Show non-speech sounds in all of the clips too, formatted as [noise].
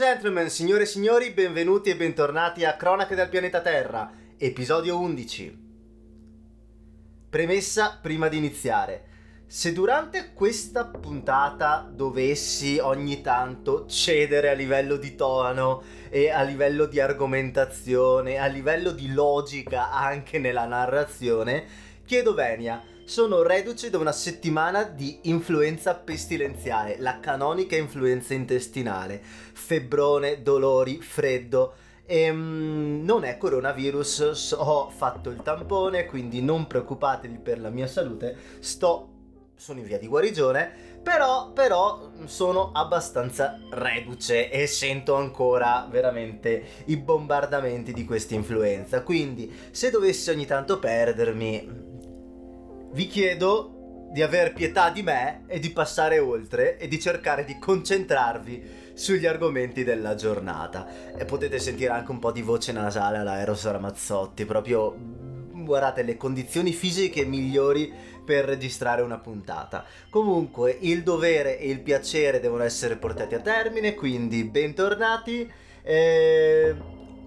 And gentlemen, signore e signori, benvenuti e bentornati a Cronache del pianeta Terra, episodio 11. Premessa prima di iniziare. Se durante questa puntata dovessi ogni tanto cedere a livello di tono e a livello di argomentazione, a livello di logica anche nella narrazione, chiedo venia sono reduce da una settimana di influenza pestilenziale, la canonica influenza intestinale, febbrone, dolori, freddo. E, um, non è coronavirus, ho fatto il tampone, quindi non preoccupatevi per la mia salute, sto sono in via di guarigione, però, però sono abbastanza reduce e sento ancora veramente i bombardamenti di questa influenza. Quindi, se dovessi ogni tanto perdermi, vi chiedo di aver pietà di me e di passare oltre e di cercare di concentrarvi sugli argomenti della giornata. E potete sentire anche un po' di voce nasale alla Ramazzotti, proprio guardate le condizioni fisiche migliori per registrare una puntata. Comunque il dovere e il piacere devono essere portati a termine, quindi bentornati. Eh,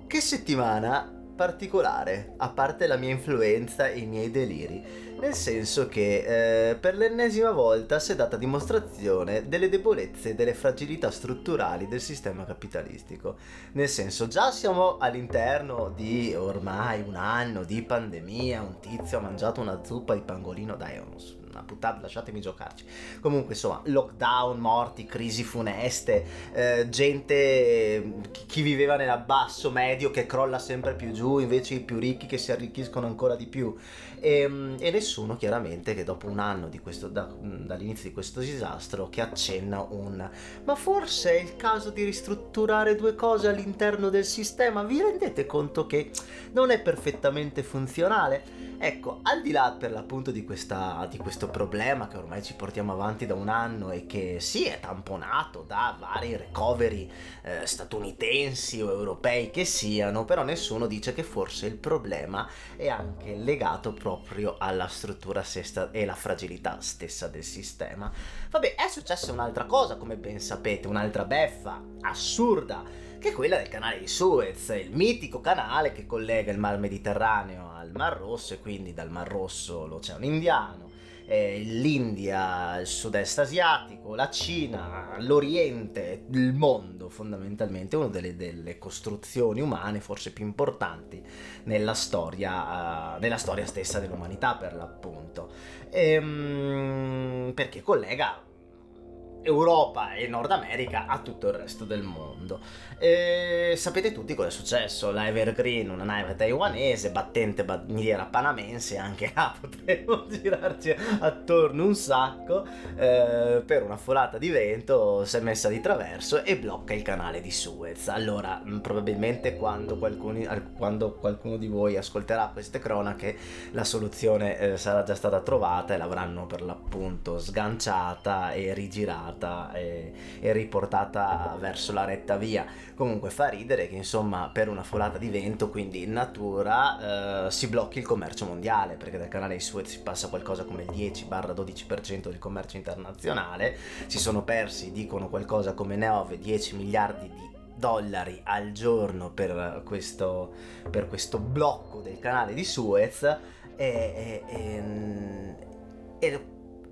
che settimana particolare, a parte la mia influenza e i miei deliri nel senso che eh, per l'ennesima volta si è data dimostrazione delle debolezze e delle fragilità strutturali del sistema capitalistico. Nel senso, già siamo all'interno di ormai un anno di pandemia, un tizio ha mangiato una zuppa di pangolino, dai, uno, una puttana, lasciatemi giocarci. Comunque, insomma, lockdown, morti, crisi funeste, eh, gente, chi viveva nel basso medio che crolla sempre più giù, invece i più ricchi che si arricchiscono ancora di più. E, ehm, e nessuno chiaramente che dopo un anno di questo, da, dall'inizio di questo disastro che accenna un ma forse è il caso di ristrutturare due cose all'interno del sistema, vi rendete conto che non è perfettamente funzionale? Ecco, al di là per l'appunto di, questa, di questo problema che ormai ci portiamo avanti da un anno e che sì è tamponato da vari recovery eh, statunitensi o europei che siano, però nessuno dice che forse il problema è anche legato proprio alla struttura stessa e la fragilità stessa del sistema. Vabbè, è successa un'altra cosa, come ben sapete, un'altra beffa assurda, che è quella del canale di Suez, il mitico canale che collega il mar Mediterraneo al Mar Rosso e quindi dal Mar Rosso l'Oceano Indiano, eh, l'India, il sud-est asiatico, la Cina, l'Oriente, il mondo fondamentalmente, una delle, delle costruzioni umane forse più importanti nella storia, uh, nella storia stessa dell'umanità per l'appunto, ehm, perché collega Europa e Nord America a tutto il resto del mondo. E sapete tutti cosa è successo? La Evergreen, una nave taiwanese, battente bandiera panamense, anche là [laughs] potremmo girarci attorno un sacco, eh, per una folata di vento si è messa di traverso e blocca il canale di Suez. Allora, mm, probabilmente quando qualcuno, quando qualcuno di voi ascolterà queste cronache, la soluzione eh, sarà già stata trovata e l'avranno per l'appunto sganciata e rigirata fermata e, e, riportata verso la retta via. Comunque fa ridere che insomma per una folata di vento, quindi in natura, eh, si blocchi il commercio mondiale, perché dal canale di Suez si passa qualcosa come il 10-12% del commercio internazionale, si sono persi, dicono qualcosa come 9-10 miliardi di dollari al giorno per questo, per questo blocco del canale di Suez e, e, e, e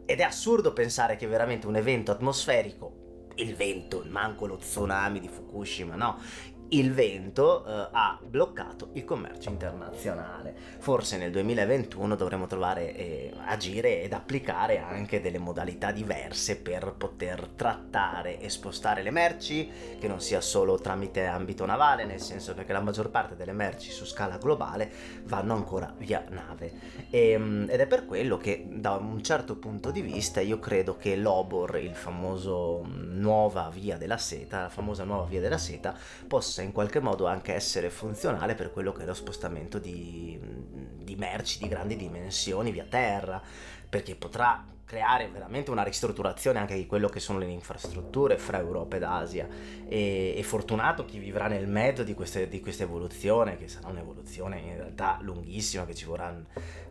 ed è assurdo pensare che veramente un evento atmosferico, il vento, manco lo tsunami di Fukushima, no, il vento eh, ha bloccato il commercio internazionale. Forse nel 2021 dovremo trovare, eh, agire ed applicare anche delle modalità diverse per poter trattare e spostare le merci, che non sia solo tramite ambito navale, nel senso che la maggior parte delle merci su scala globale vanno ancora via nave. E, ehm, ed è per quello che da un certo punto di vista io credo che l'Obor, il famoso nuova via della seta, la famosa nuova via della seta, possa possa in qualche modo anche essere funzionale per quello che è lo spostamento di, di merci di grandi dimensioni via terra perché potrà creare veramente una ristrutturazione anche di quello che sono le infrastrutture fra Europa ed Asia. E, e fortunato chi vivrà nel mezzo di, questa evoluzione che sarà un'evoluzione in realtà lunghissima che ci vorranno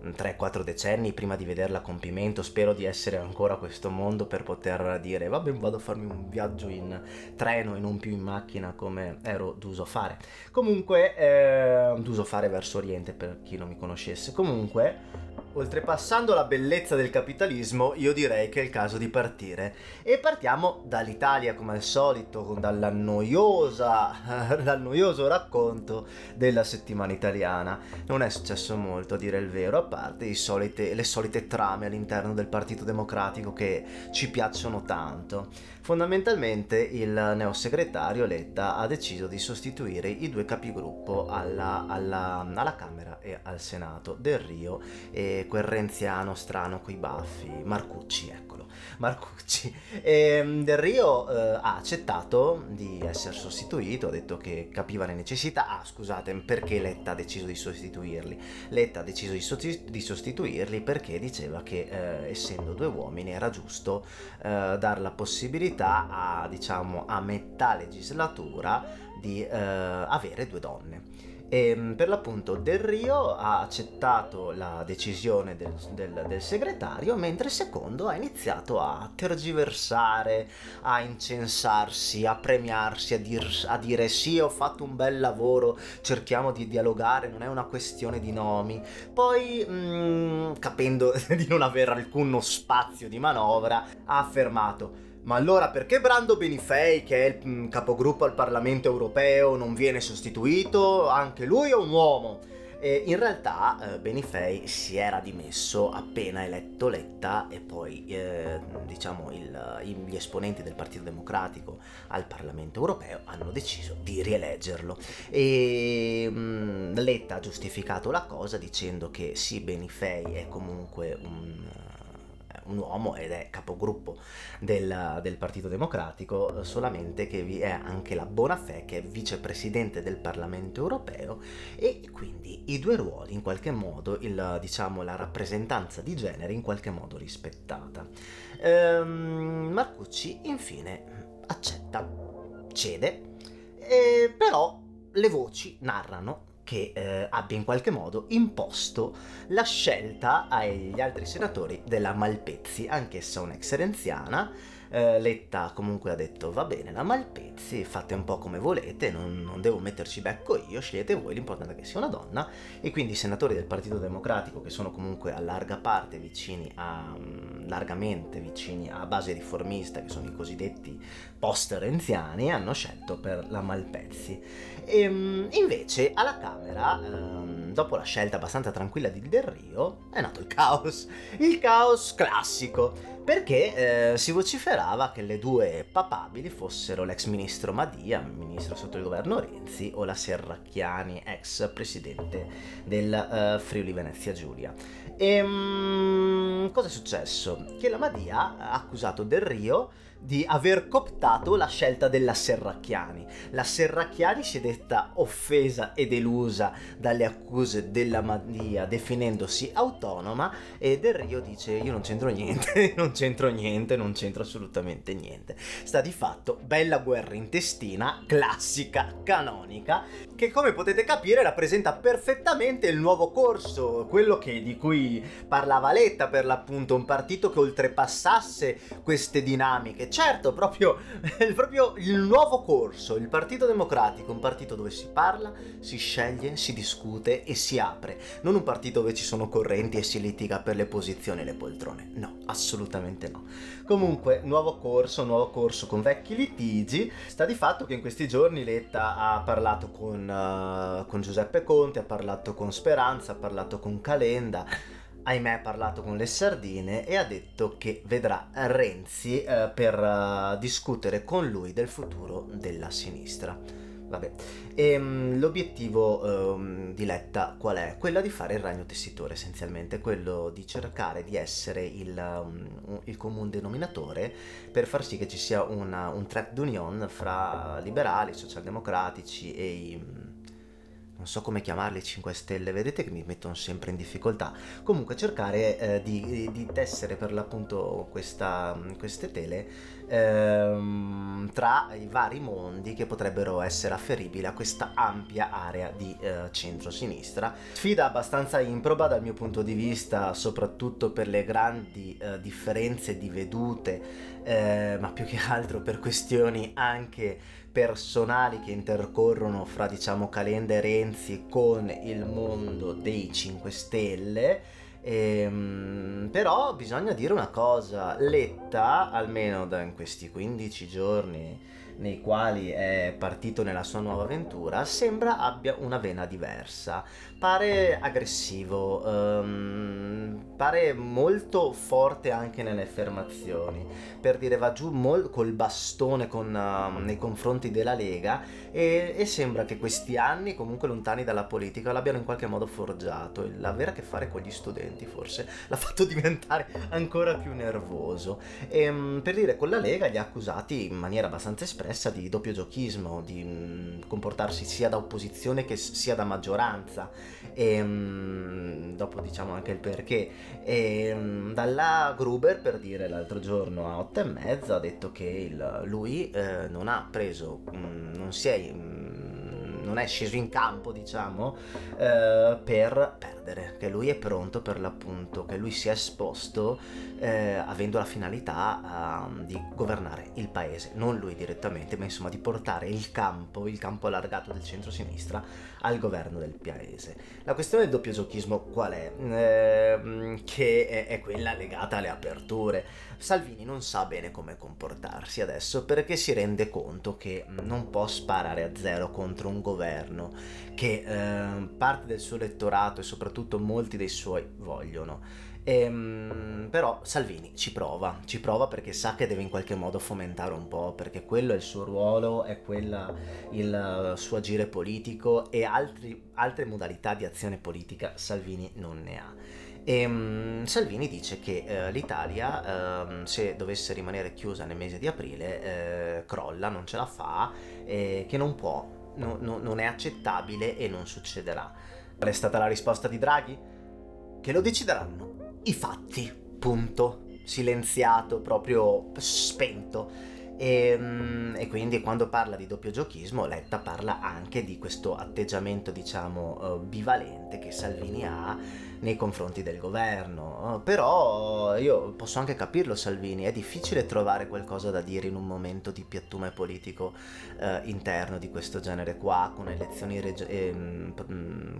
3-4 decenni prima di vederla a compimento spero di essere ancora a questo mondo per poter dire vabbè vado a farmi un viaggio in treno e non più in macchina come ero d'uso fare comunque eh, d'uso fare verso oriente per chi non mi conoscesse comunque Oltrepassando la bellezza del capitalismo, io direi che è il caso di partire. E partiamo dall'Italia, come al solito, dalla noiosa, [laughs] dal noioso racconto della settimana italiana. Non è successo molto, a dire il vero, parte solite, le solite trame all'interno del Partito Democratico che ci piacciono tanto. Fondamentalmente il neosegretario Letta ha deciso di sostituire i due capigruppo alla, alla, alla Camera e al Senato, Del Rio e quel renziano strano coi baffi, Marcucci, eccolo, Marcucci. E ehm, Del Rio eh, ha accettato di essere sostituito, ha detto che capiva le necessità. Ah, scusate, perché Letta ha deciso di sostituirli? Letta ha deciso di, sosti- di sostituirli perché diceva che eh, essendo due uomini era giusto eh, dar la possibilità a, diciamo, a metà legislatura di eh, avere due donne. E ehm, per l'appunto Del Rio ha accettato la decisione del, del, del, segretario, mentre secondo ha iniziato a tergiversare, a incensarsi, a premiarsi, a, dir, a dire sì ho fatto un bel lavoro, cerchiamo di dialogare, non è una questione di nomi. Poi, mh, mm, capendo [laughs] di non avere alcuno spazio di manovra, ha affermato ma allora perché Brando Benifei, che è il mm, capogruppo al Parlamento europeo, non viene sostituito? Anche lui è un uomo. E in realtà eh, Benifei si era dimesso appena eletto Letta e poi eh, diciamo il, gli esponenti del Partito Democratico al Parlamento europeo hanno deciso di rieleggerlo e mh, mm, Letta ha giustificato la cosa dicendo che sì Benifei è comunque un un uomo ed è capogruppo del, del Partito Democratico, solamente che vi è anche la Bonafè che è vicepresidente del Parlamento europeo e quindi i due ruoli in qualche modo, il, diciamo la rappresentanza di genere in qualche modo rispettata. Ehm, Marcucci infine accetta, cede, eh, però le voci narrano che eh, abbia in qualche modo imposto la scelta agli altri senatori della Malpezzi, anch'essa un'ex renziana, eh, Letta comunque ha detto va bene la Malpezzi fate un po' come volete non, non, devo metterci becco io scegliete voi l'importante è che sia una donna. E quindi i senatori del Partito Democratico che sono comunque a larga parte vicini a um, largamente vicini a base riformista che sono i cosiddetti post renziani hanno scelto per la Malpezzi. E um, invece alla Camera um, dopo la scelta abbastanza tranquilla di Del Rio è nato il caos il caos classico perché eh, si vociferava che le due papabili fossero l'ex ministro Madia, ministro sotto il governo Renzi, o la Serracchiani, ex presidente del uh, Friuli Venezia Giulia. E um, cosa è successo? Che la Madia ha accusato Del Rio di aver cooptato la scelta della Serracchiani. La Serracchiani si è detta offesa e delusa dalle accuse della Madia definendosi autonoma e Del Rio dice io non c'entro niente, [laughs] non c'entro niente, non c'entro assolutamente niente. Sta di fatto bella guerra intestina, classica, canonica, che come potete capire rappresenta perfettamente il nuovo corso, quello che, di cui parlava Letta per l'appunto, un partito che oltrepassasse queste dinamiche certo, proprio, [laughs] proprio il nuovo corso, il Partito Democratico, un partito dove si parla, si sceglie, si discute e si apre, non un partito dove ci sono correnti e si litiga per le posizioni e le poltrone, no, assolutamente no. Comunque, nuovo corso, nuovo corso con vecchi litigi, sta di fatto che in questi giorni Letta ha parlato con, uh, con Giuseppe Conte, ha parlato con Speranza, ha parlato con Calenda, ahimè ha parlato con le sardine e ha detto che vedrà Renzi eh, per uh, discutere con lui del futuro della sinistra. Vabbè, e, um, l'obiettivo um, di Letta qual è? Quello di fare il ragno tessitore essenzialmente, quello di cercare di essere il, um, il comune denominatore per far sì che ci sia una, un track d'union fra liberali, socialdemocratici e i so come chiamarli 5 stelle, vedete che mi mettono sempre in difficoltà. Comunque cercare eh, di, di, tessere per l'appunto questa, queste tele ehm, tra i vari mondi che potrebbero essere afferibili a questa ampia area di eh, centro-sinistra. Sfida abbastanza improba dal mio punto di vista, soprattutto per le grandi eh, differenze di vedute, eh, ma più che altro per questioni anche personali che intercorrono fra diciamo Calenda e Renzi con il mondo dei 5 Stelle. Ehm, però bisogna dire una cosa, Letta, almeno da in questi 15 giorni nei quali è partito nella sua nuova avventura, sembra abbia una vena diversa. Pare aggressivo, um, pare molto forte anche nelle affermazioni. Per dire, va giù mol- col bastone con, uh, nei confronti della Lega e, e, sembra che questi anni, comunque lontani dalla politica, l'abbiano in qualche modo forgiato. L'avere a che fare con gli studenti, forse, [laughs] l'ha fatto diventare ancora più nervoso. E, um, per dire, con la Lega li ha accusati in maniera abbastanza espressa espressa di doppio giochismo, di mm, comportarsi sia da opposizione che sia da maggioranza. E mh, mm, dopo diciamo anche il perché. E mh, mm, dalla Gruber per dire l'altro giorno a otto e mezza ha detto che il, lui eh, non ha preso, non si è non è sceso in campo, diciamo, eh, per perdere, che lui è pronto per l'appunto, che lui si è esposto eh, avendo la finalità uh, di governare il paese, non lui direttamente, ma insomma di portare il campo, il campo allargato del centro-sinistra al governo del paese. La questione del doppio giochismo qual è? Eh, che è, è quella legata alle aperture. Salvini non sa bene come comportarsi adesso perché si rende conto che non può sparare a zero contro un governo che eh, parte del suo elettorato e soprattutto molti dei suoi vogliono. Ehm, però Salvini ci prova, ci prova perché sa che deve in qualche modo fomentare un po', perché quello è il suo ruolo, è quella il suo agire politico e altri, altre modalità di azione politica Salvini non ne ha. E, um, Salvini dice che uh, l'Italia, uh, se dovesse rimanere chiusa nel mese di aprile, uh, crolla, non ce la fa, e che non può, no, no, non è accettabile e non succederà. Qual è stata la risposta di Draghi? Che lo decideranno i fatti, punto. Silenziato, proprio spento. E, mm, e, quindi quando parla di doppio giochismo Letta parla anche di questo atteggiamento diciamo bivalente che Salvini ha nei confronti del governo. Però io posso anche capirlo Salvini, è difficile trovare qualcosa da dire in un momento di piattume politico eh, interno di questo genere qua, con elezioni reg- eh,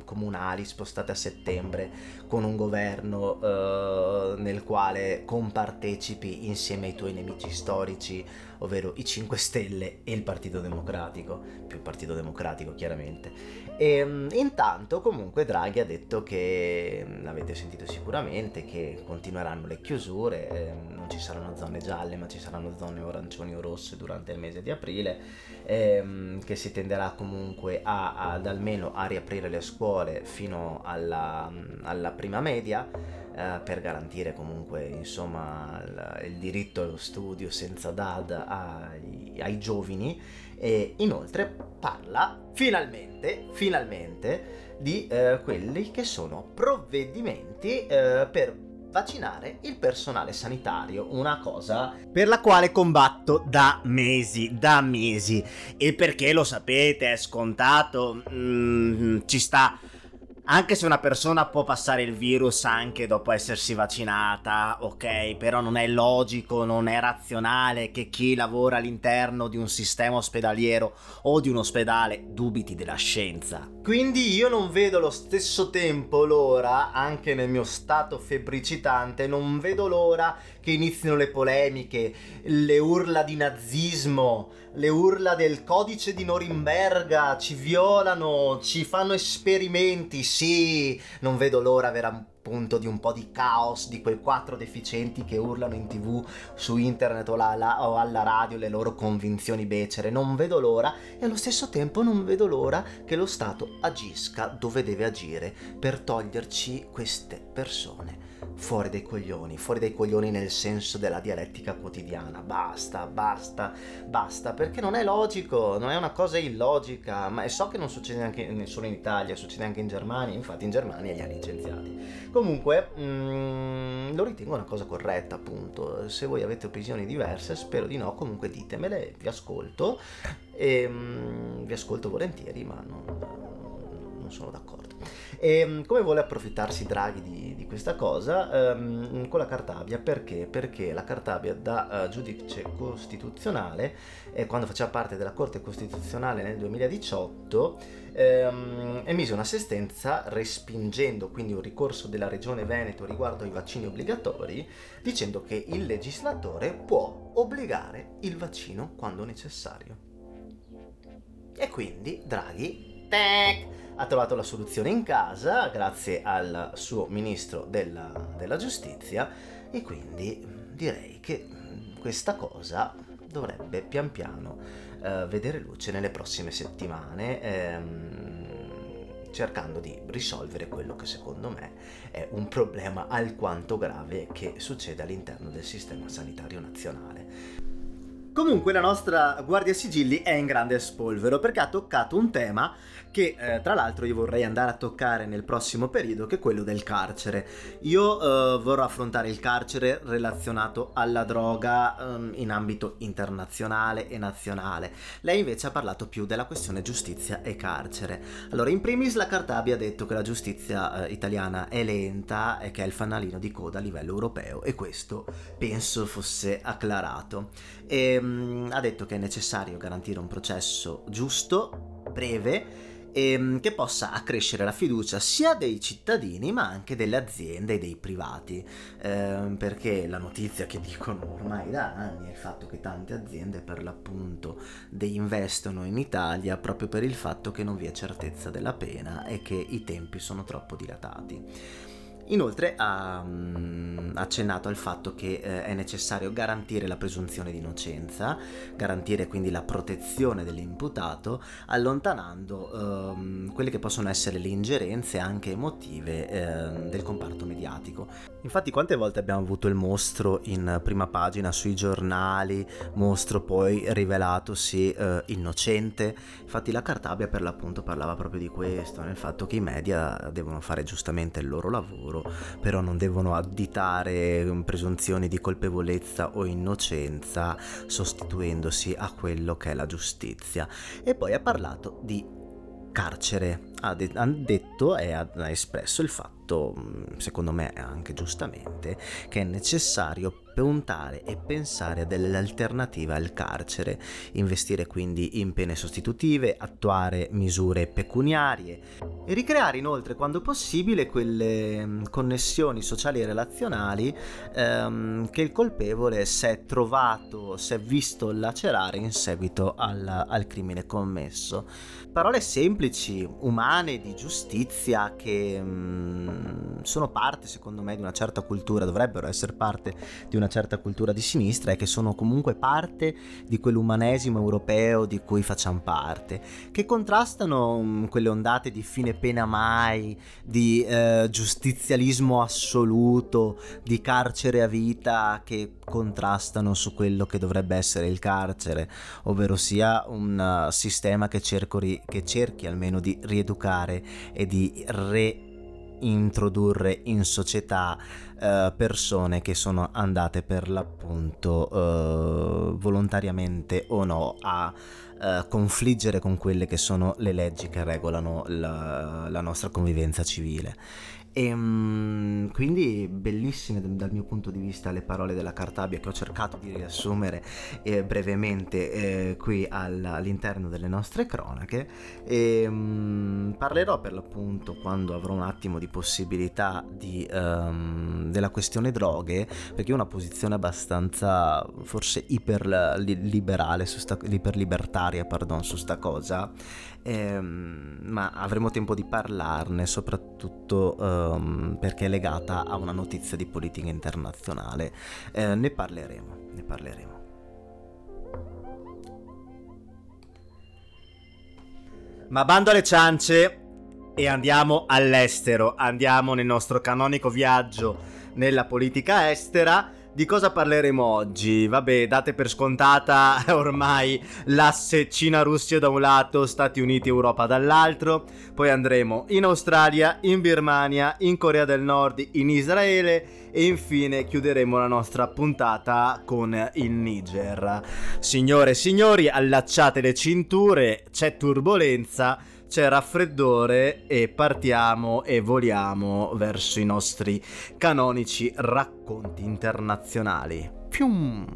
comunali spostate a settembre, con un governo eh, nel quale compartecipi insieme ai tuoi nemici storici, ovvero i 5 Stelle e il Partito Democratico, più il Partito Democratico chiaramente. E ehm, intanto comunque Draghi ha detto che l'avete sentito sicuramente, che continueranno le chiusure, eh, non ci saranno zone gialle ma ci saranno zone arancioni o rosse durante il mese di aprile, ehm, che si tenderà comunque a, ad almeno a riaprire le scuole fino alla, alla prima media eh, per garantire comunque insomma il, il, diritto allo studio senza DAD ai, ai giovani e inoltre parla finalmente, finalmente di eh, quelli che sono provvedimenti eh, per vaccinare il personale sanitario, una cosa per la quale combatto da mesi, da mesi. E perché lo sapete, è scontato, mm, ci sta anche se una persona può passare il virus anche dopo essersi vaccinata, ok, però non è logico, non è razionale che chi lavora all'interno di un sistema ospedaliero o di un ospedale dubiti della scienza. Quindi io non vedo allo stesso tempo l'ora, anche nel mio stato febbricitante, non vedo l'ora che inizino le polemiche, le urla di nazismo, le urla del codice di Norimberga, ci violano, ci fanno esperimenti, sì, non vedo l'ora vera appunto di un po' di caos di quei quattro deficienti che urlano in tv, su internet o, la, la, o, alla radio le loro convinzioni becere. Non vedo l'ora e allo stesso tempo non vedo l'ora che lo Stato agisca dove deve agire per toglierci queste persone fuori dai coglioni, fuori dai coglioni nel senso della dialettica quotidiana. Basta, basta, basta, perché non è logico, non è una cosa illogica, ma so che non succede neanche solo in Italia, succede anche in Germania, infatti in Germania li ha licenziati. Comunque, mm, lo ritengo una cosa corretta, appunto. Se voi avete opinioni diverse, spero di no, comunque ditemele, vi ascolto e mm, vi ascolto volentieri, ma non, non sono d'accordo. E ehm, come vuole approfittarsi Draghi di, di questa cosa? Um, con la Cartabia, perché? Perché la Cartabia da uh, giudice costituzionale, eh, quando faceva parte della Corte Costituzionale nel 2018, ehm, emise una sentenza respingendo quindi un ricorso della Regione Veneto riguardo ai vaccini obbligatori, dicendo che il legislatore può obbligare il vaccino quando necessario. E quindi Draghi, tac, ha trovato la soluzione in casa grazie al suo ministro della, della giustizia e quindi direi che questa cosa dovrebbe pian piano eh, vedere luce nelle prossime settimane. Ehm, cercando di risolvere quello che secondo me è un problema alquanto grave che succede all'interno del sistema sanitario nazionale. Comunque la nostra Guardia Sigilli è in grande spolvero perché ha toccato un tema che eh, tra l'altro io vorrei andare a toccare nel prossimo periodo, che è quello del carcere. Io eh, vorrò affrontare il carcere relazionato alla droga ehm, in ambito internazionale e nazionale. Lei invece ha parlato più della questione giustizia e carcere. Allora, in primis la Cartabia ha detto che la giustizia eh, italiana è lenta e che è il fanalino di coda a livello europeo e questo penso fosse acclarato. E, ehm, mh, ha detto che è necessario garantire un processo giusto, breve ehm, che possa accrescere la fiducia sia dei cittadini ma anche delle aziende e dei privati, ehm, perché la notizia che dicono ormai da anni è il fatto che tante aziende per l'appunto deinvestono in Italia proprio per il fatto che non vi è certezza della pena e che i tempi sono troppo dilatati. Inoltre ha um, accennato al fatto che eh, è necessario garantire la presunzione di innocenza, garantire quindi la protezione dell'imputato, allontanando um, quelle che possono essere le ingerenze anche emotive eh, del comparto mediatico. Infatti quante volte abbiamo avuto il mostro in prima pagina sui giornali, mostro poi rivelatosi eh, innocente? Infatti la Cartabia per l'appunto parlava proprio di questo, nel fatto che i media devono fare giustamente il loro lavoro loro, però non devono additare mm, presunzioni di colpevolezza o innocenza sostituendosi a quello che è la giustizia. E poi ha parlato di carcere, ha, de- ha detto e ha, espresso il fatto, secondo me anche giustamente, che è necessario puntare e pensare a delle alternative al carcere, investire quindi in pene sostitutive, attuare misure pecuniarie e ricreare inoltre quando possibile quelle connessioni sociali e relazionali ehm, che il colpevole si è trovato, si è visto lacerare in seguito al, al crimine commesso. Parole semplici, umane, di giustizia che mh, mm, sono parte secondo me di una certa cultura, dovrebbero essere parte di una certa cultura di sinistra e che sono comunque parte di quell'umanesimo europeo di cui facciamo parte, che contrastano um, quelle ondate di fine pena mai, di eh, giustizialismo assoluto, di carcere a vita che contrastano su quello che dovrebbe essere il carcere, ovvero sia un uh, sistema che, ri- che cerchi almeno di rieducare e di re introdurre in società uh, persone che sono andate per l'appunto uh, volontariamente o no a uh, confliggere con quelle che sono le leggi che regolano la, la nostra convivenza civile e um, quindi bellissime dal mio punto di vista le parole della Cartabia che ho cercato di riassumere eh, brevemente eh, qui all- all'interno delle nostre cronache. E um, parlerò per l'appunto quando avrò un attimo di possibilità di, um, della questione droghe perché ho una posizione abbastanza forse iperliberale iperlibertaria pardon, su sta cosa ehm, ma avremo tempo di parlarne soprattutto um, perché è legata a una notizia di politica internazionale. Eh, ne parleremo, ne parleremo. Ma bando alle ciance e andiamo all'estero, andiamo nel nostro canonico viaggio nella politica estera. Di cosa parleremo oggi? Vabbè, date per scontata [laughs] ormai l'asse Cina-Russia da un lato, Stati Uniti-Europa dall'altro. Poi andremo in Australia, in Birmania, in Corea del Nord, in Israele e infine chiuderemo la nostra puntata con il Niger. Signore e signori, allacciate le cinture, c'è turbolenza c'è raffreddore e partiamo e voliamo verso i nostri canonici racconti internazionali. Pium!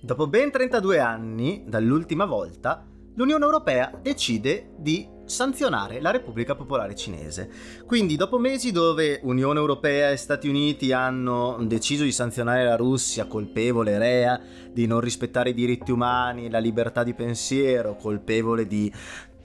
Dopo ben 32 anni dall'ultima volta, l'Unione Europea decide di sanzionare la Repubblica Popolare Cinese. Quindi dopo mesi dove Unione Europea e Stati Uniti hanno deciso di sanzionare la Russia colpevole rea di non rispettare i diritti umani, la libertà di pensiero, colpevole di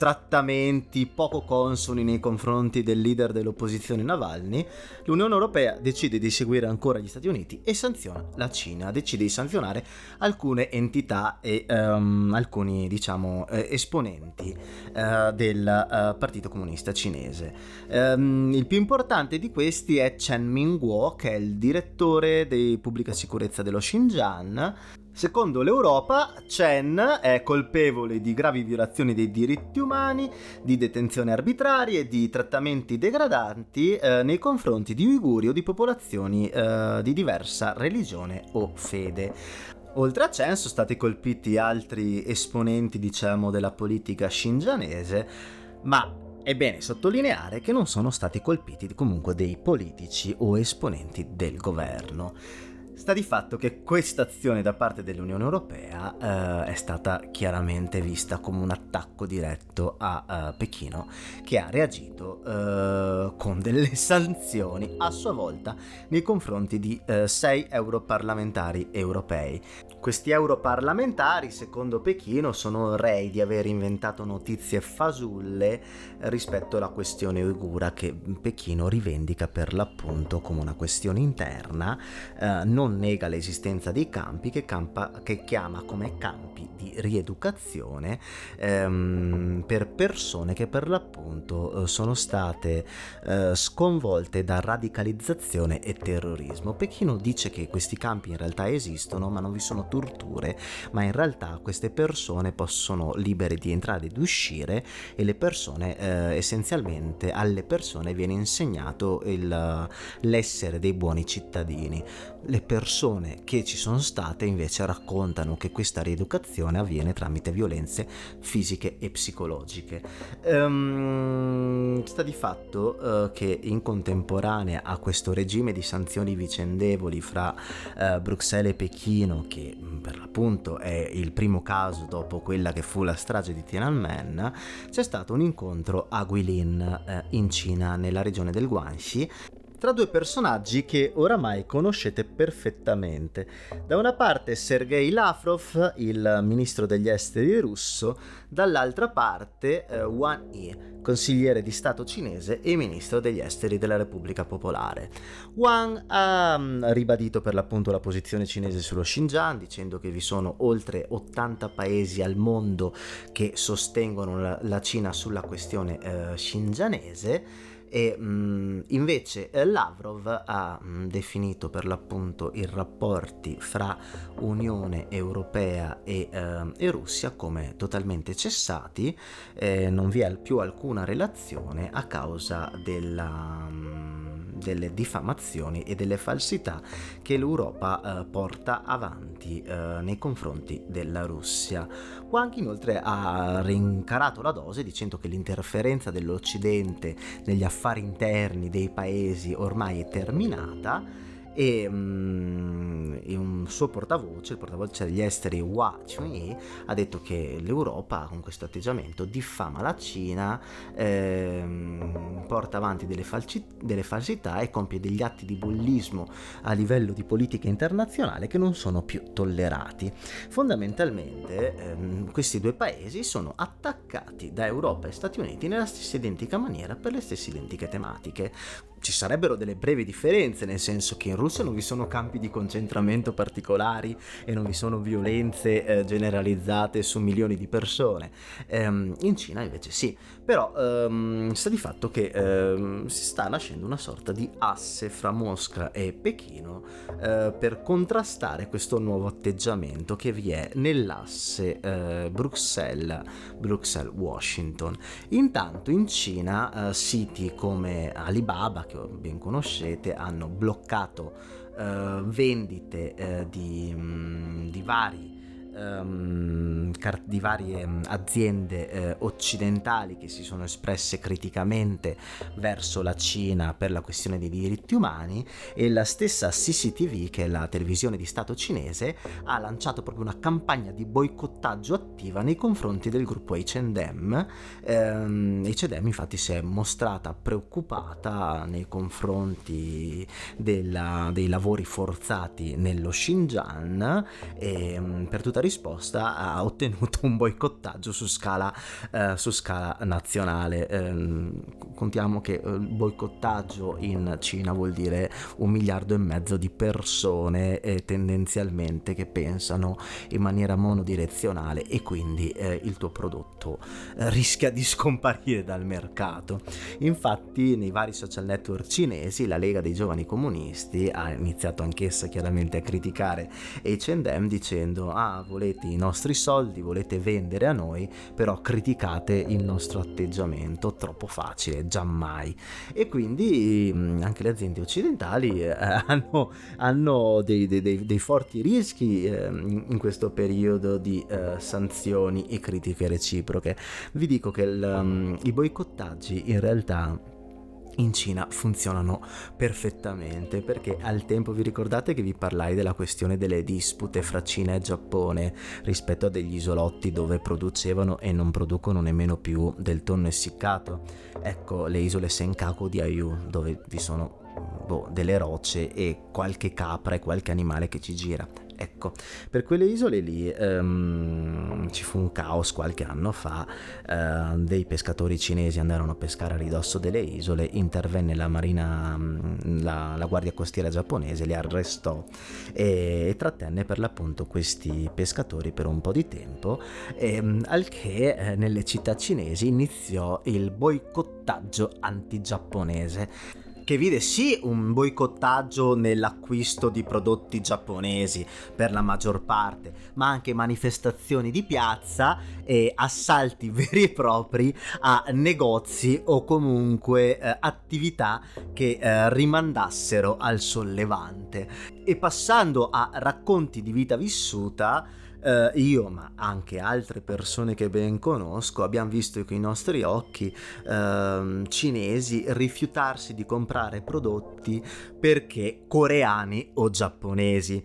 trattamenti poco consoni nei confronti del leader dell'opposizione Navalny, l'Unione Europea decide di seguire ancora gli Stati Uniti e sanziona la Cina, decide di sanzionare alcune entità e um, alcuni diciamo eh, esponenti uh, del uh, Partito Comunista Cinese. Um, il più importante di questi è Chen Mingguo, che è il direttore di pubblica sicurezza dello Xinjiang, Secondo l'Europa, Chen è colpevole di gravi violazioni dei diritti umani, di detenzioni arbitrarie di trattamenti degradanti eh, nei confronti di uiguri o di popolazioni eh, di diversa religione o fede. Oltre a Chen sono stati colpiti altri esponenti, diciamo, della politica xinjianese, ma è bene sottolineare che non sono stati colpiti comunque dei politici o esponenti del governo. Sta di fatto che questa azione da parte dell'Unione Europea eh, è stata chiaramente vista come un attacco diretto a uh, Pechino che ha reagito uh, con delle [laughs] sanzioni a sua volta nei confronti di uh, sei europarlamentari europei. Questi europarlamentari, secondo Pechino, sono rei di aver inventato notizie fasulle rispetto alla questione uigura che Pechino rivendica per l'appunto come una questione interna, non nega l'esistenza dei campi che, campa, che chiama come campi di rieducazione ehm, per persone che per l'appunto eh, sono state eh, sconvolte da radicalizzazione e terrorismo. Pechino dice che questi campi in realtà esistono ma non vi sono torture, ma in realtà queste persone possono libere di entrare ed uscire e le persone eh, essenzialmente alle persone viene insegnato il, l'essere dei buoni cittadini. Le persone che ci sono state invece raccontano che questa rieducazione avviene tramite violenze fisiche e psicologiche. Um, sta di fatto uh, che in contemporanea a questo regime di sanzioni vicendevoli fra uh, Bruxelles e Pechino, che mm, per l'appunto è il primo caso dopo quella che fu la strage di Tiananmen, c'è stato un incontro a Guilin uh, in Cina, nella regione del Guangxi, tra due personaggi che oramai conoscete perfettamente. Da una parte Sergei Lavrov, il ministro degli esteri russo, dall'altra parte eh, Wang Yi, consigliere di Stato cinese e ministro degli esteri della Repubblica Popolare. Wang ha mm, ribadito per l'appunto la posizione cinese sullo Xinjiang, dicendo che vi sono oltre 80 paesi al mondo che sostengono la, la Cina sulla questione eh, xinjianese e mh, mm, invece eh, Lavrov ha mh, mm, definito per l'appunto i rapporti fra Unione Europea e, eh, e Russia come totalmente cessati, eh, non vi è più alcuna relazione a causa della... Mh, mm, delle diffamazioni e delle falsità che l'Europa eh, porta avanti eh, nei confronti della Russia. Wang inoltre ha rincarato la dose dicendo che l'interferenza dell'Occidente negli affari interni dei paesi ormai è terminata e um, un suo portavoce, il portavoce degli esteri Hua Chunyi, ha detto che l'Europa con questo atteggiamento diffama la Cina, ehm, porta avanti delle, falci- delle, falsità e compie degli atti di bullismo a livello di politica internazionale che non sono più tollerati. Fondamentalmente ehm, questi due paesi sono attaccati da Europa e Stati Uniti nella stessa identica maniera per le stesse identiche tematiche ci sarebbero delle brevi differenze, nel senso che in Russia non vi sono campi di concentramento particolari e non vi sono violenze eh, generalizzate su milioni di persone. Ehm, in Cina invece sì, però ehm, sta di fatto che ehm, si sta nascendo una sorta di asse fra Mosca e Pechino eh, per contrastare questo nuovo atteggiamento che vi è nell'asse eh, Bruxelles-Washington. Intanto in Cina eh, siti come Alibaba, che ben conoscete, hanno bloccato eh, vendite eh, di, mh, mm, di vari um, di varie mm, aziende eh, occidentali che si sono espresse criticamente verso la Cina per la questione dei diritti umani e la stessa CCTV, che è la televisione di Stato cinese, ha lanciato proprio una campagna di boicottaggio attiva nei confronti del gruppo H&M. Ehm, H&M infatti si è mostrata preoccupata nei confronti della, dei lavori forzati nello Xinjiang e mm, per tutta risposta ha ottenuto un boicottaggio su scala, eh, su scala nazionale. Eh, contiamo che il boicottaggio in Cina vuol dire un miliardo e mezzo di persone eh, tendenzialmente che pensano in maniera monodirezionale e quindi eh, il tuo prodotto eh, rischia di scomparire dal mercato. Infatti nei vari social network cinesi la Lega dei Giovani Comunisti ha iniziato anch'essa chiaramente a criticare H&M dicendo ah volete i nostri soldi, volete vendere a noi, però criticate il nostro atteggiamento, troppo facile, giammai. E quindi mm, anche le aziende occidentali eh, [laughs] hanno, hanno dei, dei, dei, forti rischi eh, in questo periodo di eh, sanzioni e critiche reciproche. Vi dico che il, um, i boicottaggi in realtà in Cina funzionano perfettamente perché al tempo vi ricordate che vi parlai della questione delle dispute fra Cina e Giappone rispetto a degli isolotti dove producevano e non producono nemmeno più del tonno essiccato? Ecco le isole Senkaku di Ayu dove vi sono boh, delle rocce e qualche capra e qualche animale che ci gira Ecco, per quelle isole lì um, ci fu un caos qualche anno fa, uh, dei pescatori cinesi andarono a pescare a ridosso delle isole, intervenne la marina, mm, la, la guardia costiera giapponese, li arrestò e, e, trattenne per l'appunto questi pescatori per un po' di tempo, e, um, al che eh, nelle città cinesi iniziò il boicottaggio anti-giapponese che vide sì un boicottaggio nell'acquisto di prodotti giapponesi per la maggior parte, ma anche manifestazioni di piazza e assalti [laughs] veri e propri a negozi o comunque eh, attività che eh, rimandassero al sollevante. E passando a racconti di vita vissuta, eh, io, ma anche altre persone che ben conosco, abbiamo visto con i nostri occhi eh, cinesi rifiutarsi di comprare prodotti perché coreani o giapponesi.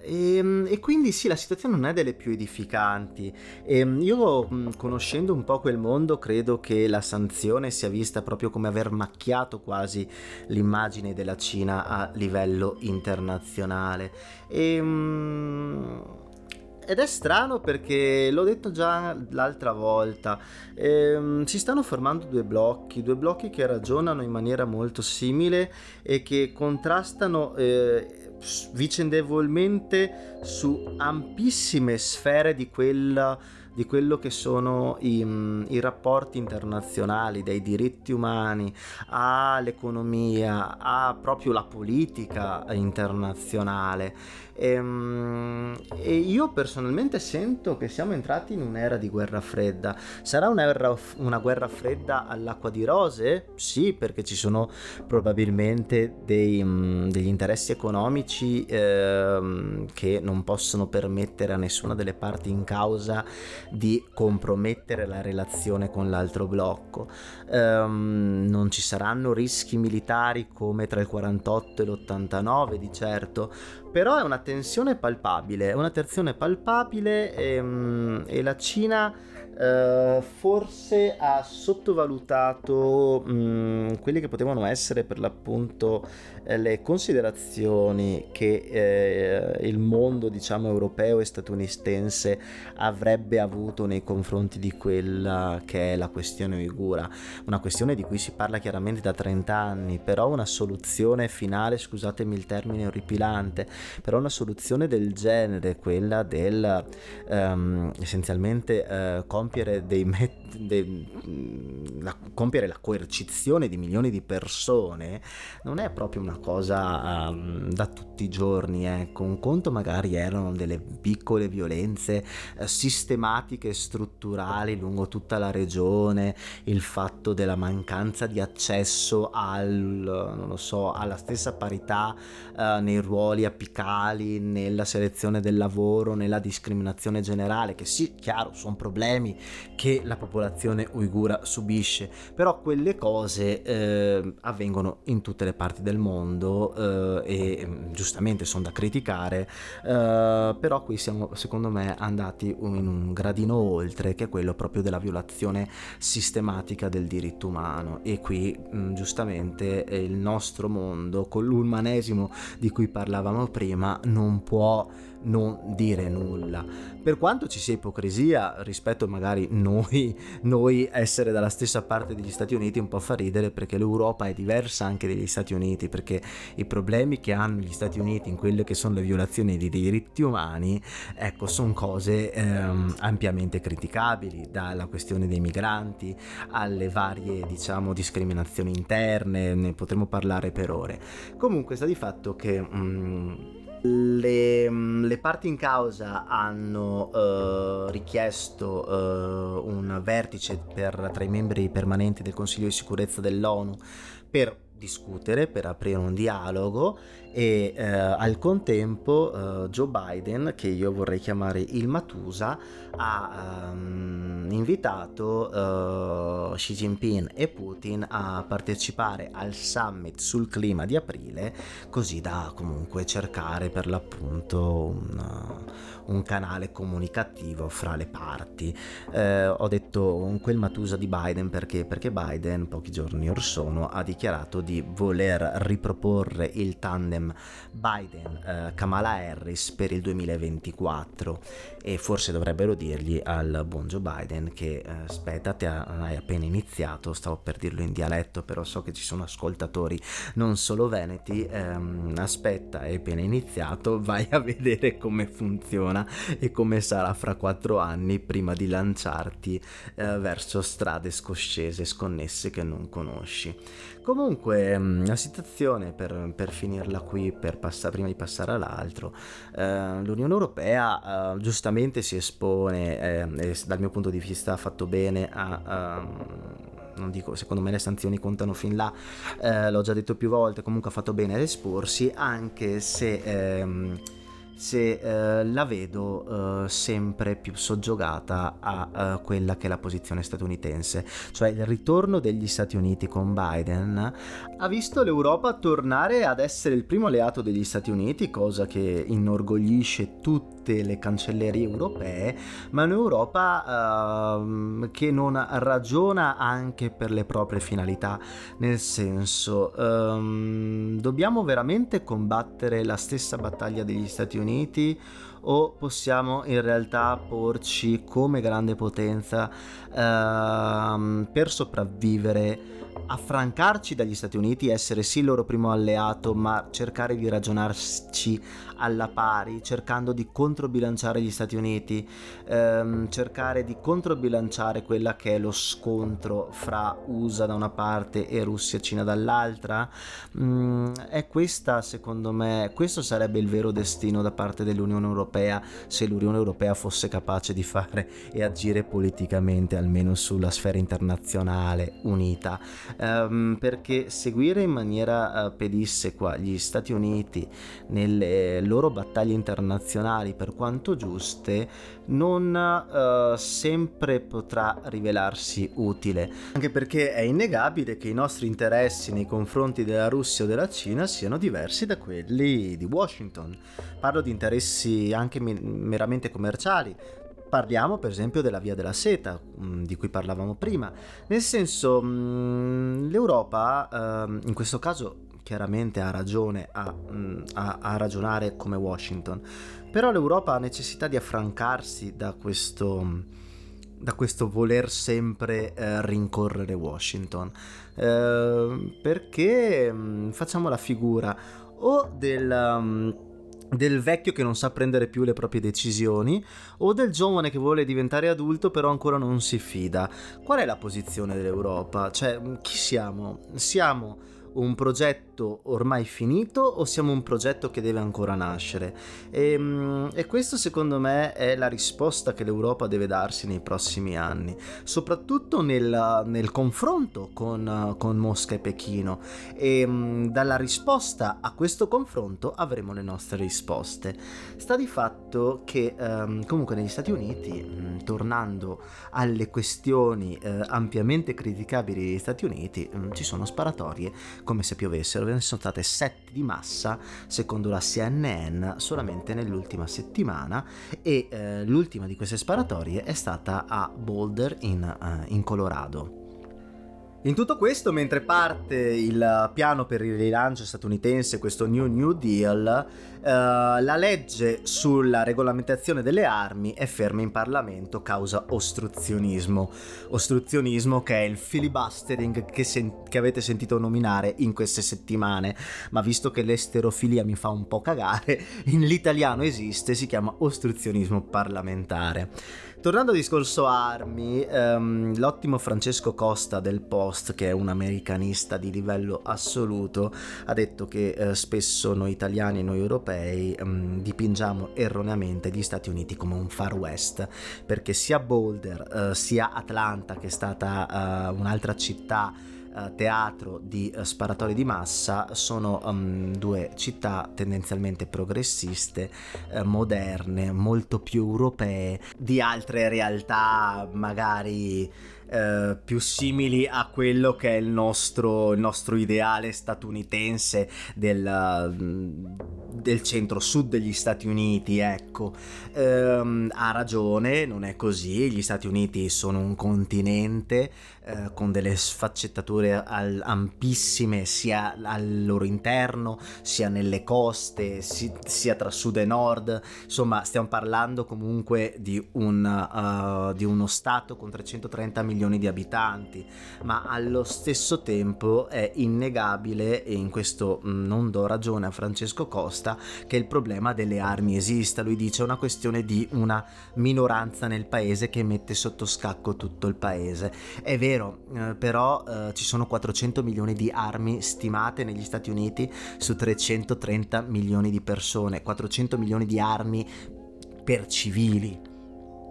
E, ehm, e, quindi sì, la situazione non è delle più edificanti. E ehm, io, conoscendo un po' quel mondo, credo che la sanzione sia vista proprio come aver macchiato quasi l'immagine della Cina a livello internazionale. E, ed è strano perché l'ho detto già l'altra volta, ehm, si stanno formando due blocchi, due blocchi che ragionano in maniera molto simile e che contrastano eh, vicendevolmente su ampissime sfere di quella di quello che sono i, i, rapporti internazionali, dai diritti umani all'economia, a proprio la politica internazionale. E, ehm, e, io personalmente sento che siamo entrati in un'era di guerra fredda. Sarà un'era, una guerra fredda all'acqua di rose? Sì, perché ci sono probabilmente dei, degli interessi economici eh, che non possono permettere a nessuna delle parti in causa di compromettere la relazione con l'altro blocco. Um, non ci saranno rischi militari come tra il 48 e l'89 di certo, però è una tensione palpabile, una tensione palpabile e, ehm, e la Cina Uh, forse ha sottovalutato mh, mm, quelle che potevano essere per l'appunto eh, le considerazioni che eh, il mondo diciamo europeo e statunitense avrebbe avuto nei confronti di quella che è la questione uigura. Una questione di cui si parla chiaramente da 30 anni però una soluzione finale scusatemi il termine orripilante però una soluzione del genere quella del um, essenzialmente uh, compiere, met- dei, mm, la, compiere la coercizione di milioni di persone non è proprio una cosa um, da tutti i giorni. Ecco. Un conto magari erano delle piccole violenze uh, sistematiche strutturali lungo tutta la regione, il fatto della mancanza di accesso al, so, alla stessa parità uh, nei ruoli apicali, nella selezione del lavoro, nella discriminazione generale, che sì, chiaro, sono problemi che la popolazione uigura subisce, però quelle cose eh, avvengono in tutte le parti del mondo eh, e mm, giustamente sono da criticare, eh, però qui siamo secondo me andati in un gradino oltre che quello proprio della violazione sistematica del diritto umano. E qui mh, mm, giustamente il nostro mondo con l'umanesimo di cui parlavamo prima non può non dire nulla. Per quanto ci sia ipocrisia rispetto magari noi, noi essere dalla stessa parte degli Stati Uniti un po' fa ridere perché l'Europa è diversa anche degli Stati Uniti perché i problemi che hanno gli Stati Uniti in quelle che sono le violazioni dei diritti umani, ecco, sono cose ehm, ampiamente criticabili, dalla questione dei migranti alle varie, diciamo, discriminazioni interne, ne potremmo parlare per ore. Comunque sta di fatto che... Mm, le, le, parti in causa hanno uh, richiesto uh, un vertice per, tra i membri permanenti del Consiglio di sicurezza dell'ONU per discutere, per aprire un dialogo e eh, al contempo eh, Joe Biden, che io vorrei chiamare il Matusa, ha um, invitato uh, Xi Jinping e Putin a partecipare al summit sul clima di aprile, così da comunque cercare per l'appunto un, un canale comunicativo fra le parti. Eh, ho detto quel Matusa di Biden perché? Perché Biden pochi giorni or sono ha dichiarato di voler riproporre il tandem Biden-Kamala eh, Harris per il 2024 e forse dovrebbero dirgli al buon Joe Biden che eh, aspetta, te hai appena iniziato, stavo per dirlo in dialetto, però so che ci sono ascoltatori non solo veneti, ehm, aspetta, hai appena iniziato, vai a vedere come funziona e come sarà fra quattro anni prima di lanciarti eh, verso strade scoscese, sconnesse che non conosci. Comunque, mm, la situazione per, per finirla qui, per passare, prima di passare all'altro, eh, l'Unione Europea eh, giustamente si espone, eh, e dal mio punto di vista ha fatto bene a... non dico, secondo me le sanzioni contano fin là, eh, l'ho già detto più volte, comunque ha fatto bene ad esporsi, anche se ehm, se eh, la vedo eh, sempre più soggiogata a, eh, quella che è la posizione statunitense, cioè il ritorno degli Stati Uniti con Biden ha visto l'Europa tornare ad essere il primo alleato degli Stati Uniti, cosa che inorgoglisce tutte le cancellerie europee, ma un'Europa uh, che non ragiona anche per le proprie finalità, nel senso um, dobbiamo veramente combattere la stessa battaglia degli Stati Uniti Uniti o possiamo in realtà porci come grande potenza ehm, per sopravvivere affrancarci dagli Stati Uniti, essere sì il loro primo alleato, ma cercare di ragionarci alla pari, cercando di controbilanciare gli Stati Uniti, ehm, cercare di controbilanciare quella che è lo scontro fra USA da una parte e Russia e Cina dall'altra. Mm, è questa, secondo me, questo sarebbe il vero destino da parte dell'Unione Europea se l'Unione Europea fosse capace di fare e agire politicamente, almeno sulla sfera internazionale unita. Um, perché seguire in maniera uh, pedissequa gli Stati Uniti nelle loro battaglie internazionali, per quanto giuste, non uh, sempre potrà rivelarsi utile, anche perché è innegabile che i nostri interessi nei confronti della Russia o della Cina siano diversi da quelli di Washington. Parlo di interessi anche meramente commerciali, parliamo per esempio della via della seta mm, di cui parlavamo prima, nel senso mm, l'Europa ehm, in questo caso chiaramente ha ragione a, mm, a, a, ragionare come Washington, però l'Europa ha necessità di affrancarsi da questo, da questo voler sempre eh, rincorrere Washington, eh, perché facciamo la figura o del del vecchio che non sa prendere più le proprie decisioni o del giovane che vuole diventare adulto però ancora non si fida. Qual è la posizione dell'Europa? Cioè, chi siamo? Siamo un progetto ormai finito o siamo un progetto che deve ancora nascere? E, ehm, e questo secondo me è la risposta che l'Europa deve darsi nei prossimi anni, soprattutto nel, nel confronto con, con, Mosca e Pechino. E ehm, dalla risposta a questo confronto avremo le nostre risposte. Sta di fatto che um, comunque negli Stati Uniti, um, tornando alle questioni uh, ampiamente criticabili degli Stati Uniti, um, ci sono sparatorie come se piovessero, ve ne sono state 7 di massa secondo la CNN solamente nell'ultima settimana e eh, l'ultima di queste sparatorie è stata a Boulder in, uh, in Colorado. In tutto questo, mentre parte il piano per il rilancio statunitense, questo New New Deal, uh, la legge sulla regolamentazione delle armi è ferma in Parlamento causa ostruzionismo. Ostruzionismo che è il filibustering che, sen- che avete sentito nominare in queste settimane, ma visto che l'esterofilia mi fa un po' cagare, [laughs] in l'italiano esiste, si chiama ostruzionismo parlamentare. Tornando al discorso armi, um, l'ottimo Francesco Costa del Post, che è un americanista di livello assoluto, ha detto che uh, spesso noi italiani e noi europei um, dipingiamo erroneamente gli Stati Uniti come un far west, perché sia Boulder uh, sia Atlanta, che è stata uh, un'altra città eh, teatro di uh, sparatori di massa sono um, due città tendenzialmente progressiste, uh, moderne, molto più europee di altre realtà magari eh, più simili a quello che è il nostro, il nostro ideale statunitense del, mm, del centro-sud degli Stati Uniti, ecco. Ehm, ha ragione, non è così, gli Stati Uniti sono un continente eh, con delle sfaccettature al- ampissime sia al loro interno, sia nelle coste, si- sia tra sud e nord, insomma stiamo parlando comunque di, un, uh, di uno stato con 330 milioni di abitanti, ma allo stesso tempo è innegabile, e in questo mm, non do ragione a Francesco Costa, che il problema delle armi esista. Lui dice è una questione di una minoranza nel paese che mette sotto scacco tutto il paese. È vero, eh, però eh, ci sono 400 milioni di armi stimate negli Stati Uniti su 330 milioni di persone, 400 milioni di armi per civili.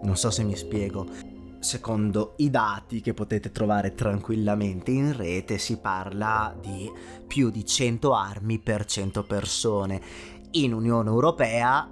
Non so se mi spiego secondo i dati che potete trovare tranquillamente in rete, si parla di più di 100 armi per 100 persone. In Unione Europea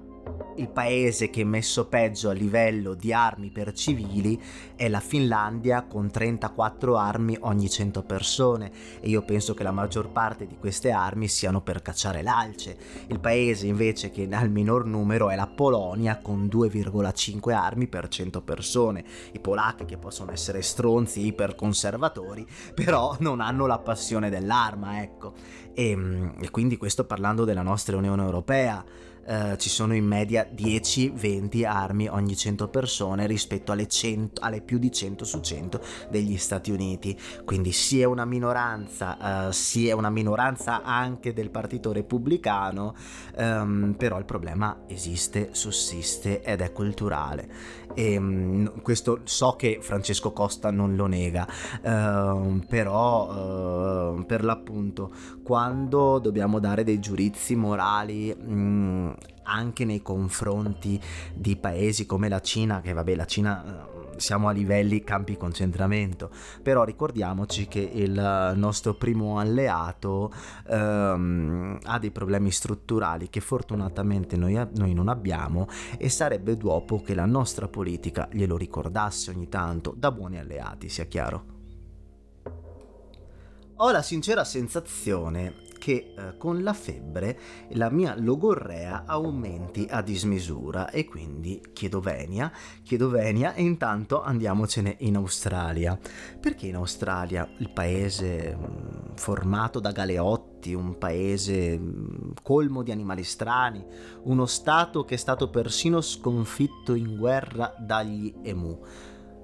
il paese che è messo peggio a livello di armi per civili è la Finlandia con 34 armi ogni 100 persone e io penso che la maggior parte di queste armi siano per cacciare l'alce. Il paese invece che ha il minor numero è la Polonia con 2,5 armi per 100 persone. I polacchi che possono essere stronzi iperconservatori però non hanno la passione dell'arma, ecco. E, ehm, e quindi questo parlando della nostra Unione Europea eh, ci sono in media 10-20 armi ogni 100 persone rispetto alle, 100, alle, più di 100 su 100 degli Stati Uniti. Quindi si è una minoranza, uh, si una minoranza anche del Partito Repubblicano, um, però il problema esiste, sussiste ed è culturale. E um, questo so che Francesco Costa non lo nega, uh, però uh, per l'appunto quando dobbiamo dare dei giudizi morali um, anche nei confronti di paesi come la Cina, che vabbè la Cina eh, siamo a livelli campi concentramento, però ricordiamoci che il nostro primo alleato ehm, ha dei problemi strutturali che fortunatamente noi, noi non abbiamo e sarebbe dopo che la nostra politica glielo ricordasse ogni tanto, da buoni alleati, sia chiaro. Ho la sincera sensazione che eh, con la febbre la mia logorrea aumenti a dismisura e quindi chiedo venia, chiedo venia e intanto andiamocene in Australia. Perché in Australia, il paese mm, formato da galeotti, un paese mm, colmo di animali strani, uno stato che è stato persino sconfitto in guerra dagli emu?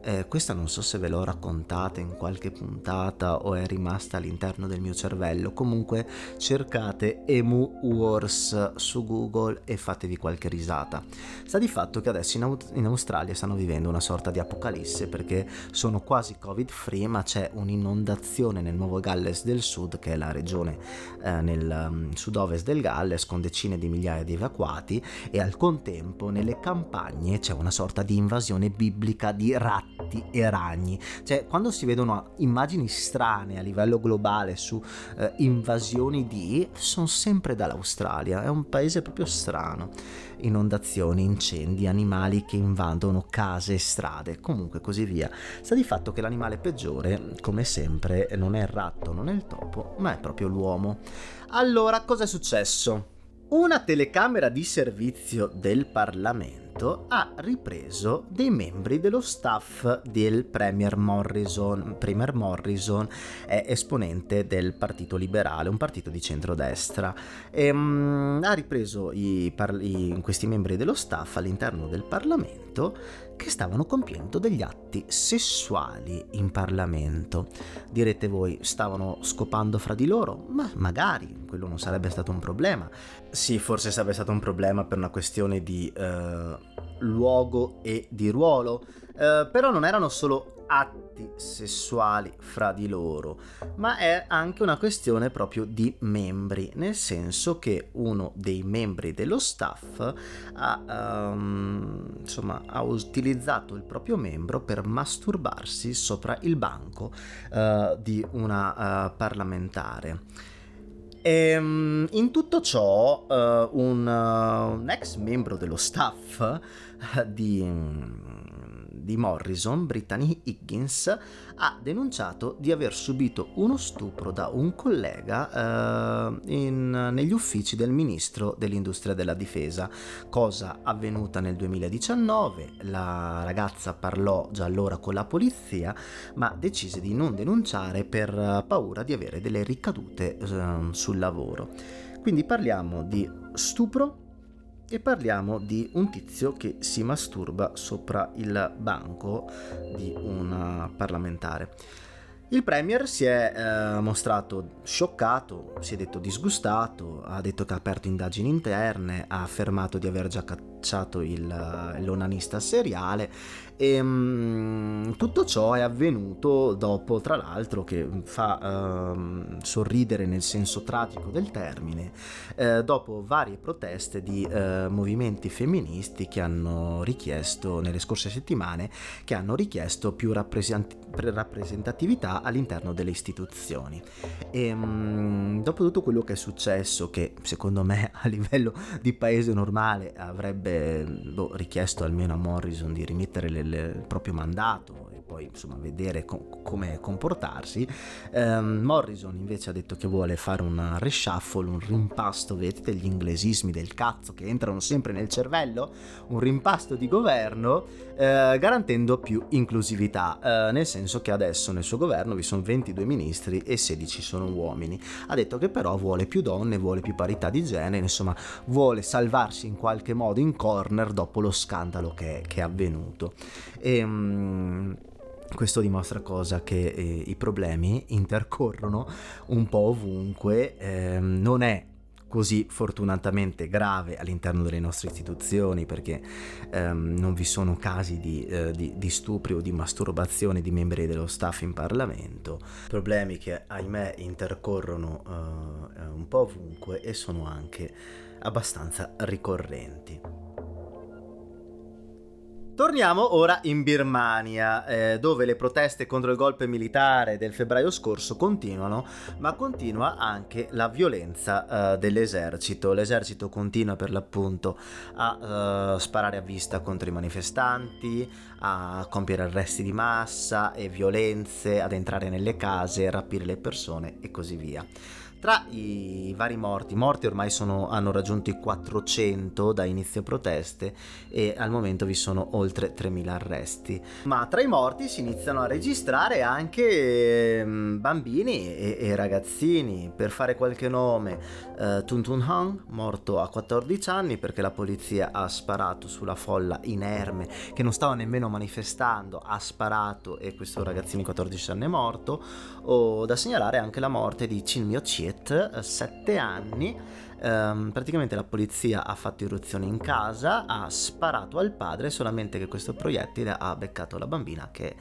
Eh, questa non so se ve l'ho raccontata in qualche puntata o è rimasta all'interno del mio cervello. Comunque cercate Emu Wars su Google e fatevi qualche risata. Sta di fatto che adesso in, Aut- in Australia stanno vivendo una sorta di apocalisse perché sono quasi covid free ma c'è un'inondazione nel Nuovo Galles del Sud che è la regione eh, nel um, sud-ovest del Galles con decine di migliaia di evacuati e al contempo nelle campagne c'è una sorta di invasione biblica di ratti gatti e ragni. Cioè, quando si vedono immagini strane a livello globale su eh, invasioni di, sono sempre dall'Australia, è un paese proprio strano. Inondazioni, incendi, animali che invadono case e strade, comunque così via. Sta di fatto che l'animale peggiore, come sempre, non è il ratto, non è il topo, ma è proprio l'uomo. Allora, cosa è successo? Una telecamera di servizio del Parlamento ha ripreso dei membri dello staff del Premier Morrison. Premier Morrison è esponente del Partito Liberale, un partito di centrodestra. E, um, ha ripreso i, i, questi membri dello staff all'interno del Parlamento che stavano compiendo degli atti sessuali in Parlamento. Direte voi, stavano scopando fra di loro? Ma magari, quello non sarebbe stato un problema. Sì, forse sarebbe stato un problema per una questione di eh, luogo e di ruolo, eh, però non erano solo atti sessuali fra di loro, ma è anche una questione proprio di membri, nel senso che uno dei membri dello staff ha, um, insomma, ha utilizzato il proprio membro per masturbarsi sopra il banco uh, di una uh, parlamentare. E, um, in tutto ciò, uh, un, un, ex membro dello staff di di Morrison, Brittany Higgins, ha denunciato di aver subito uno stupro da un collega eh, in, negli uffici del ministro dell'industria della difesa, cosa avvenuta nel 2019. La ragazza parlò già allora con la polizia, ma decise di non denunciare per paura di avere delle ricadute eh, sul lavoro. Quindi parliamo di stupro e parliamo di un tizio che si masturba sopra il banco di un parlamentare. Il Premier si è eh, mostrato scioccato, si è detto disgustato, ha detto che ha aperto indagini interne, ha affermato di aver già cacciato il, l'onanista seriale e um, tutto ciò è avvenuto dopo, tra l'altro, che fa uh, sorridere nel senso tragico del termine, uh, dopo varie proteste di uh, movimenti femministi che hanno richiesto, nelle scorse settimane, che hanno richiesto più rappresent- rappresentatività all'interno delle istituzioni. E um, dopo tutto quello che è successo, che secondo me a livello di paese normale avrebbe boh, richiesto almeno a Morrison di rimettere le proprio mandato poi insomma vedere co- come comportarsi. Um, Morrison invece ha detto che vuole fare un reshuffle, un rimpasto, vedete gli inglesismi del cazzo che entrano sempre nel cervello, un rimpasto di governo eh, garantendo più inclusività, eh, nel senso che adesso nel suo governo vi sono 22 ministri e 16 sono uomini. Ha detto che però vuole più donne, vuole più parità di genere, insomma vuole salvarsi in qualche modo in corner dopo lo scandalo che, che è avvenuto. E, um, questo dimostra cosa che eh, i problemi intercorrono un po' ovunque, eh, non è così fortunatamente grave all'interno delle nostre istituzioni perché ehm, non vi sono casi di, eh, di, di, stupri o di masturbazione di membri dello staff in Parlamento, problemi che ahimè intercorrono eh, un po' ovunque e sono anche abbastanza ricorrenti. Torniamo ora in Birmania, eh, dove le proteste contro il golpe militare del febbraio scorso continuano, ma continua anche la violenza eh, dell'esercito. L'esercito continua per l'appunto a eh, sparare a vista contro i manifestanti, a compiere arresti di massa e violenze, ad entrare nelle case, rapire le persone e così via. Tra i vari morti, morti ormai sono, hanno raggiunto i 400 da inizio proteste e al momento vi sono oltre 3.000 arresti. Ma tra i morti si iniziano a registrare anche ehm, bambini e, e, ragazzini. Per fare qualche nome, eh, Tun Tun Han, morto a 14 anni perché la polizia ha sparato sulla folla inerme che non stava nemmeno manifestando, ha sparato e questo ragazzino di 14 anni è morto. O da segnalare anche la morte di Chin Myo Chiet Juliet, 7 anni, ehm, praticamente la polizia ha fatto irruzione in casa, ha sparato al padre, solamente che questo proiettile ha beccato la bambina che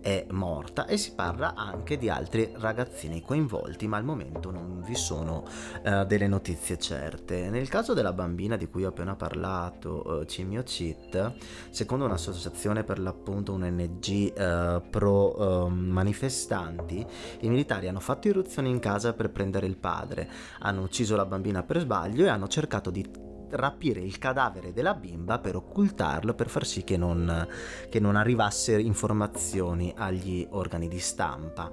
è morta e si parla anche di altri ragazzini coinvolti, ma al momento non vi sono uh, delle notizie certe. Nel caso della bambina di cui ho appena parlato, uh, Cimio Cheat, secondo un'associazione per l'appunto un NG eh, pro uh, manifestanti, i militari hanno fatto irruzione in casa per prendere il padre, hanno ucciso la bambina per sbaglio e hanno cercato di rapire il cadavere della bimba per occultarlo, per far sì che non, che non arrivassero informazioni agli organi di stampa.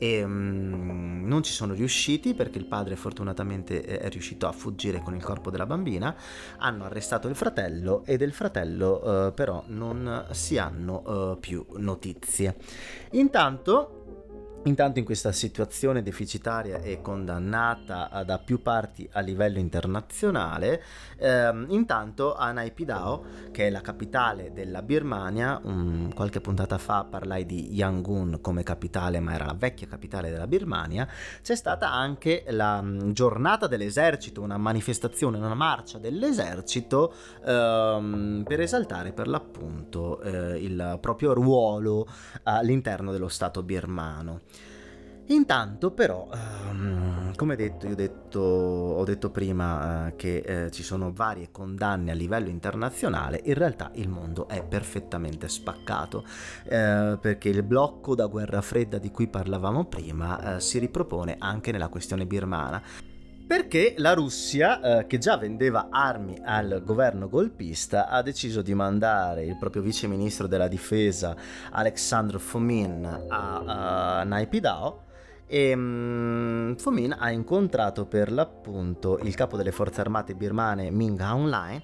E um, non ci sono riusciti perché il padre fortunatamente è riuscito a fuggire con il corpo della bambina. Hanno arrestato il fratello e del fratello uh, però non si hanno uh, più notizie. Intanto Intanto in questa situazione deficitaria e condannata da più parti a livello internazionale, ehm, intanto a Naypyidaw, che è la capitale della Birmania, um, qualche puntata fa parlai di Yangon come capitale, ma era la vecchia capitale della Birmania, c'è stata anche la um, giornata dell'esercito, una manifestazione, una marcia dell'esercito ehm, per esaltare per l'appunto eh, il proprio ruolo all'interno dello Stato birmano. Intanto però, um, come detto, io detto, ho detto prima uh, che uh, ci sono varie condanne a livello internazionale, in realtà il mondo è perfettamente spaccato, uh, perché il blocco da guerra fredda di cui parlavamo prima si ripropone anche nella questione birmana. Perché la Russia, eh, che già vendeva armi al governo golpista, ha deciso di mandare il proprio vice ministro della difesa Alexandr Fomin a, a Naypyidaw e um, Fomin ha incontrato per l'appunto il capo delle forze armate birmane Ming Aung Hlaing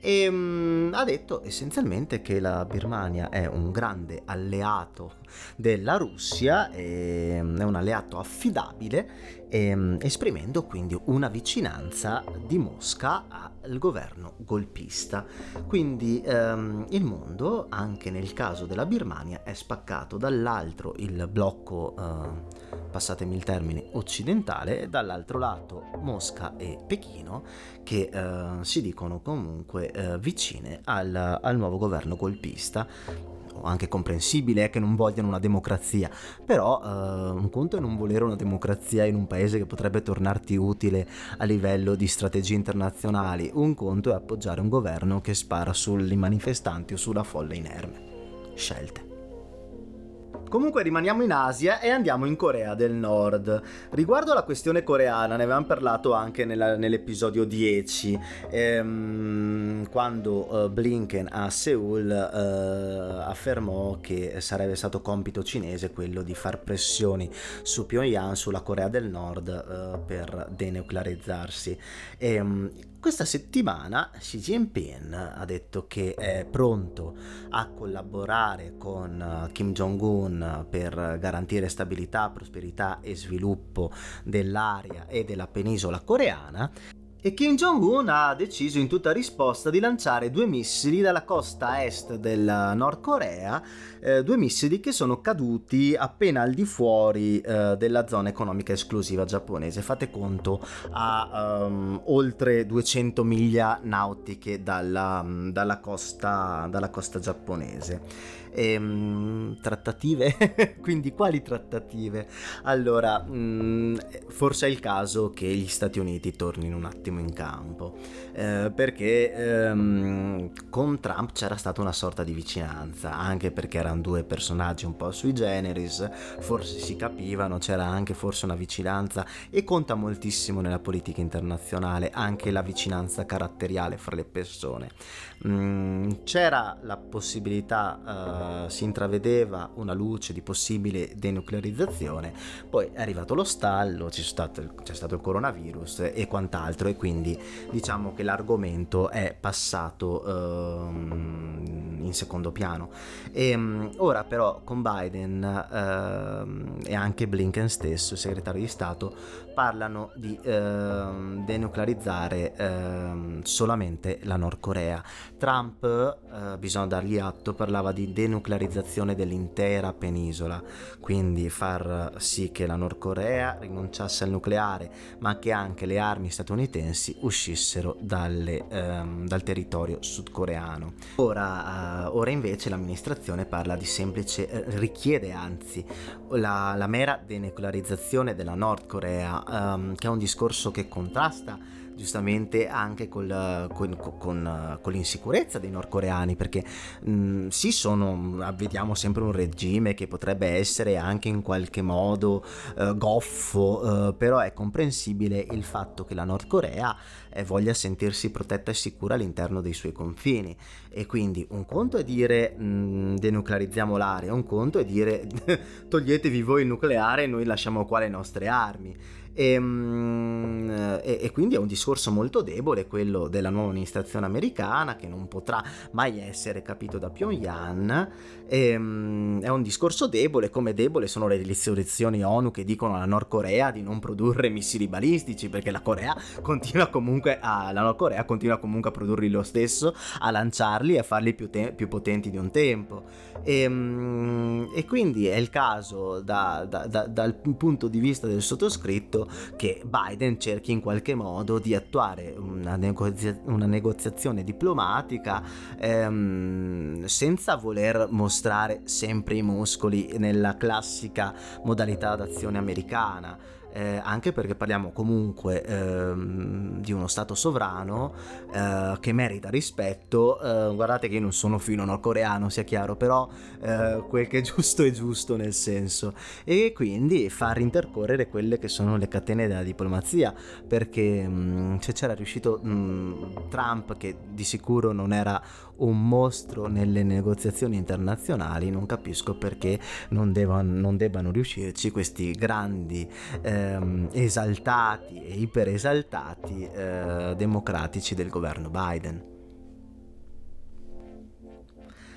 e um, ha detto essenzialmente che la Birmania è un grande alleato della Russia, um, è un alleato affidabile, e, um, esprimendo quindi una vicinanza di Mosca al governo golpista. Quindi il mondo, anche nel caso della Birmania, è spaccato dall'altro il blocco... Uh, passatemi il termine, occidentale e dall'altro lato Mosca e Pechino che eh, si dicono comunque eh, vicine al, al nuovo governo golpista anche comprensibile che non vogliano una democrazia, però uh, un conto è non volere una democrazia in un paese che potrebbe tornarti utile a livello di strategie internazionali, un conto è appoggiare un governo che spara sui manifestanti o sulla folla inerme. Scelte. Comunque rimaniamo in Asia e andiamo in Corea del Nord. Riguardo alla questione coreana, ne avevamo parlato anche nella, nell'episodio 10, ehm, quando uh, Blinken a Seoul uh, affermò che sarebbe stato compito cinese quello di far pressioni su Pyongyang, sulla Corea del Nord, uh, per denuclearizzarsi. E, um, questa settimana Xi Jinping ha detto che è pronto a collaborare con eh, Kim Jong-un per garantire stabilità, prosperità e sviluppo dell'area e della penisola coreana. E Kim Jong-un ha deciso in tutta risposta di lanciare due missili dalla costa est del Nord Corea, eh, due missili che sono caduti appena al di fuori eh, della zona economica esclusiva giapponese. Fate conto a um, oltre 200 miglia nautiche dalla, dalla, costa, dalla costa giapponese ehm, trattative? [laughs] Quindi quali trattative? Allora, mh, mm, forse è il caso che gli Stati Uniti tornino un attimo in campo, eh, perché ehm, con Trump c'era stata una sorta di vicinanza, anche perché erano due personaggi un po' sui generis, forse si capivano, c'era anche forse una vicinanza e conta moltissimo nella politica internazionale anche la vicinanza caratteriale fra le persone. Mm, c'era la possibilità... Uh, si intravedeva una luce di possibile denuclearizzazione, poi è arrivato lo stallo, c'è stato, c'è stato il coronavirus e quant'altro e quindi diciamo che l'argomento è passato uh, in secondo piano. E, um, ora però con Biden uh, e anche Blinken stesso, il segretario di Stato, parlano di denuclearizzare solamente la Nord Corea. Trump, eh, bisogna dargli atto, parlava di denuclearizzazione dell'intera penisola, quindi far sì che la Nord Corea rinunciasse al nucleare, ma che anche le armi statunitensi uscissero dalle, ehm, dal territorio sudcoreano. Ora, eh, ora, invece l'amministrazione parla di semplice, eh, richiede anzi la, la, mera denuclearizzazione della Nord Corea, ehm, che è un discorso che contrasta giustamente anche col, con, con, con, l'insicurezza dei nordcoreani, perché mh, sì, sono, vediamo sempre un regime che potrebbe essere anche in qualche modo uh, goffo, uh, però è comprensibile il fatto che la Nord Corea eh, voglia sentirsi protetta e sicura all'interno dei suoi confini. E quindi un conto è dire mh, denuclearizziamo l'area, un conto è dire [laughs] toglietevi voi il nucleare e noi lasciamo qua le nostre armi. Ehm, e, e, quindi è un discorso molto debole quello della nuova amministrazione americana che non potrà mai essere capito da Pyongyang. E, ehm, è un discorso debole, come debole sono le risoluzioni ONU che dicono alla Nord Corea di non produrre missili balistici perché la Corea continua comunque a, la Nord Corea continua comunque a produrli lo stesso, a lanciarli e a farli più, te- più potenti di un tempo. E, ehm, e, quindi è il caso da, da, da, dal punto di vista del sottoscritto che Biden cerchi in qualche modo di attuare una, negozia- una negoziazione diplomatica ehm, senza voler mostrare sempre i muscoli nella classica modalità d'azione americana eh, anche perché parliamo comunque ehm, di uno Stato sovrano eh, che merita rispetto. Eh, guardate che io non sono fino nordcoreano, sia chiaro, però eh, quel che è giusto è giusto nel senso. E quindi far intercorrere quelle che sono le catene della diplomazia, perché mh, mm, se c'era riuscito mh, mm, Trump, che di sicuro non era un mostro nelle negoziazioni internazionali, non capisco perché non, devan, non debbano riuscirci questi grandi ehm, esaltati e iperesaltati eh, democratici del governo Biden.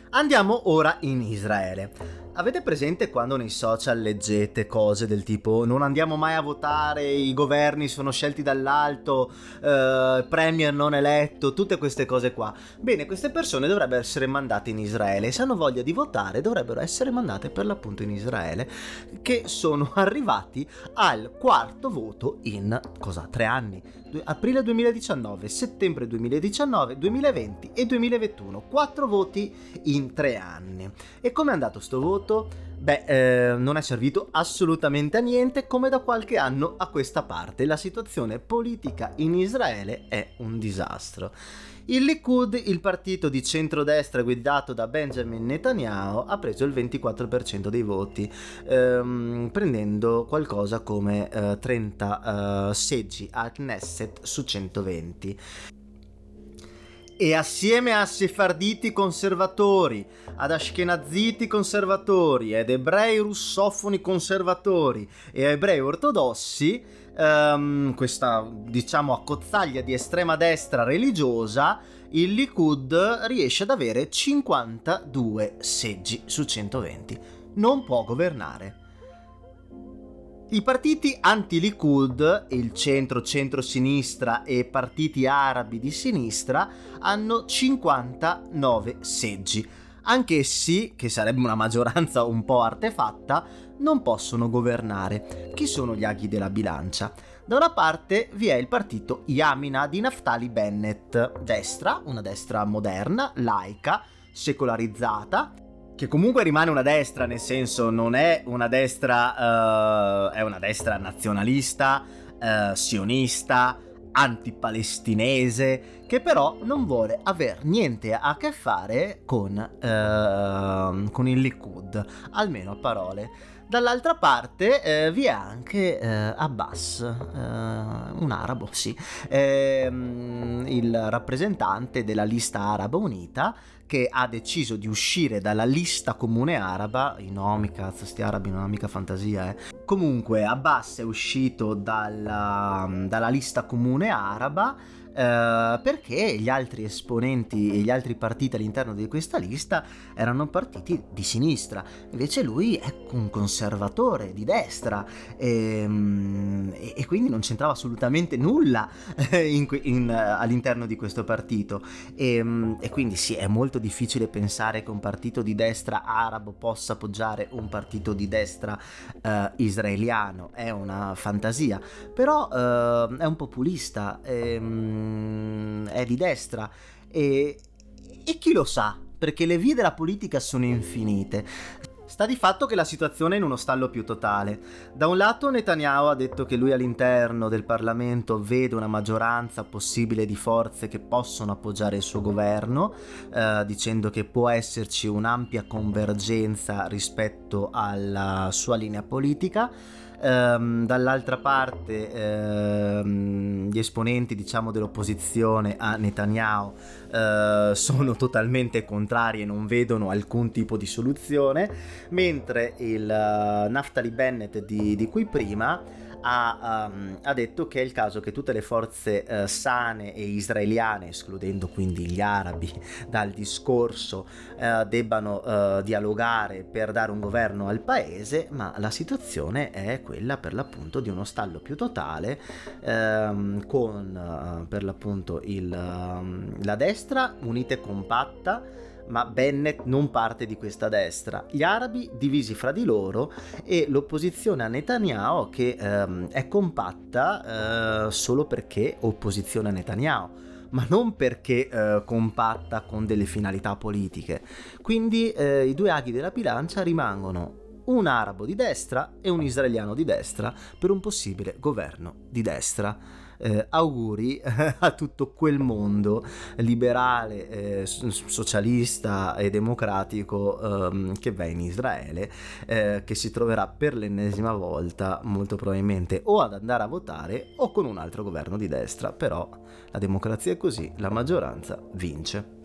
Andiamo ora in Israele. Avete presente quando nei social leggete cose del tipo non andiamo mai a votare, i governi sono scelti dall'alto, eh, premier non eletto, tutte queste cose qua? Bene, queste persone dovrebbero essere mandate in Israele se hanno voglia di votare dovrebbero essere mandate per l'appunto in Israele, che sono [laughs] arrivati al quarto voto in cosa? Tre anni. Aprile 2019, settembre 2019, 2020 e 2021. Quattro voti in tre anni. E come è andato sto voto? Prodotto, beh, eh, non è servito assolutamente a niente come da qualche anno a questa parte. La situazione politica in Israele è un disastro. Il Likud, il partito di centrodestra guidato da Benjamin Netanyahu, ha preso il 24% dei voti, ehm, prendendo qualcosa come eh, 30 eh, seggi al Knesset su 120 e assieme a sefarditi conservatori, ad ashkenaziti conservatori, ad ebrei russofoni conservatori e ebrei ortodossi, um, questa diciamo accozzaglia di estrema destra religiosa, il Likud riesce ad avere 52 seggi su 120. Non può governare. I partiti anti-Likud, il centro-centro-sinistra e partiti arabi di sinistra hanno 59 seggi. Anch'essi, che sarebbe una maggioranza un po' artefatta, non possono governare. Chi sono gli aghi della bilancia? Da una parte vi è il partito Yamina di Naftali Bennett, destra, una destra moderna, laica, secolarizzata, che comunque rimane una destra, nel senso non è una destra, uh, è una destra nazionalista, uh, sionista, antipalestinese che però non vuole avere niente a che fare con, uh, con il Likud, almeno a parole. Dall'altra parte eh, vi è anche eh, Abbas, eh, un arabo, sì, ehm, il rappresentante della lista araba unita che ha deciso di uscire dalla lista comune araba, i nomi, cazzo, sti arabi non è mica fantasia, eh. Comunque Abbas è uscito dalla, dalla lista comune araba eh, perché gli altri esponenti e gli altri partiti all'interno di questa lista erano partiti di sinistra, invece lui è un conservatore di destra e, ehm, e, e quindi non c'entrava assolutamente nulla in, in, all'interno di questo partito. E, ehm, e quindi sì, è molto difficile pensare che un partito di destra arabo possa appoggiare un partito di destra uh, israeliano, è una fantasia, però uh, è un populista. E, um, è di destra e, e chi lo sa, perché le vie della politica sono infinite. Sta di fatto che la situazione è in uno stallo più totale. Da un lato Netanyahu ha detto che lui all'interno del Parlamento vede una maggioranza possibile di forze che possono appoggiare il suo governo, eh, dicendo che può esserci un'ampia convergenza rispetto alla sua linea politica. Um, dall'altra parte um, gli esponenti diciamo dell'opposizione a Netanyahu uh, sono totalmente contrari e non vedono alcun tipo di soluzione mentre il uh, Naftali Bennett di, di cui prima ha, um, ha, detto che è il caso che tutte le forze uh, sane e israeliane, escludendo quindi gli arabi dal discorso, uh, debbano uh, dialogare per dare un governo al paese, ma la situazione è quella per l'appunto di uno stallo più totale um, con per l'appunto il, um, la destra unita e compatta ma Bennett non parte di questa destra. Gli arabi divisi fra di loro e l'opposizione a Netanyahu che ehm, è compatta eh, solo perché opposizione a Netanyahu ma non perché eh, compatta con delle finalità politiche. Quindi eh, i due aghi della bilancia rimangono un arabo di destra e un israeliano di destra per un possibile governo di destra eh, auguri [laughs] a tutto quel mondo liberale, eh, socialista e democratico ehm, che va in Israele, eh, che si troverà per l'ennesima volta molto probabilmente o ad andare a votare o con un altro governo di destra, però la democrazia è così, la maggioranza vince.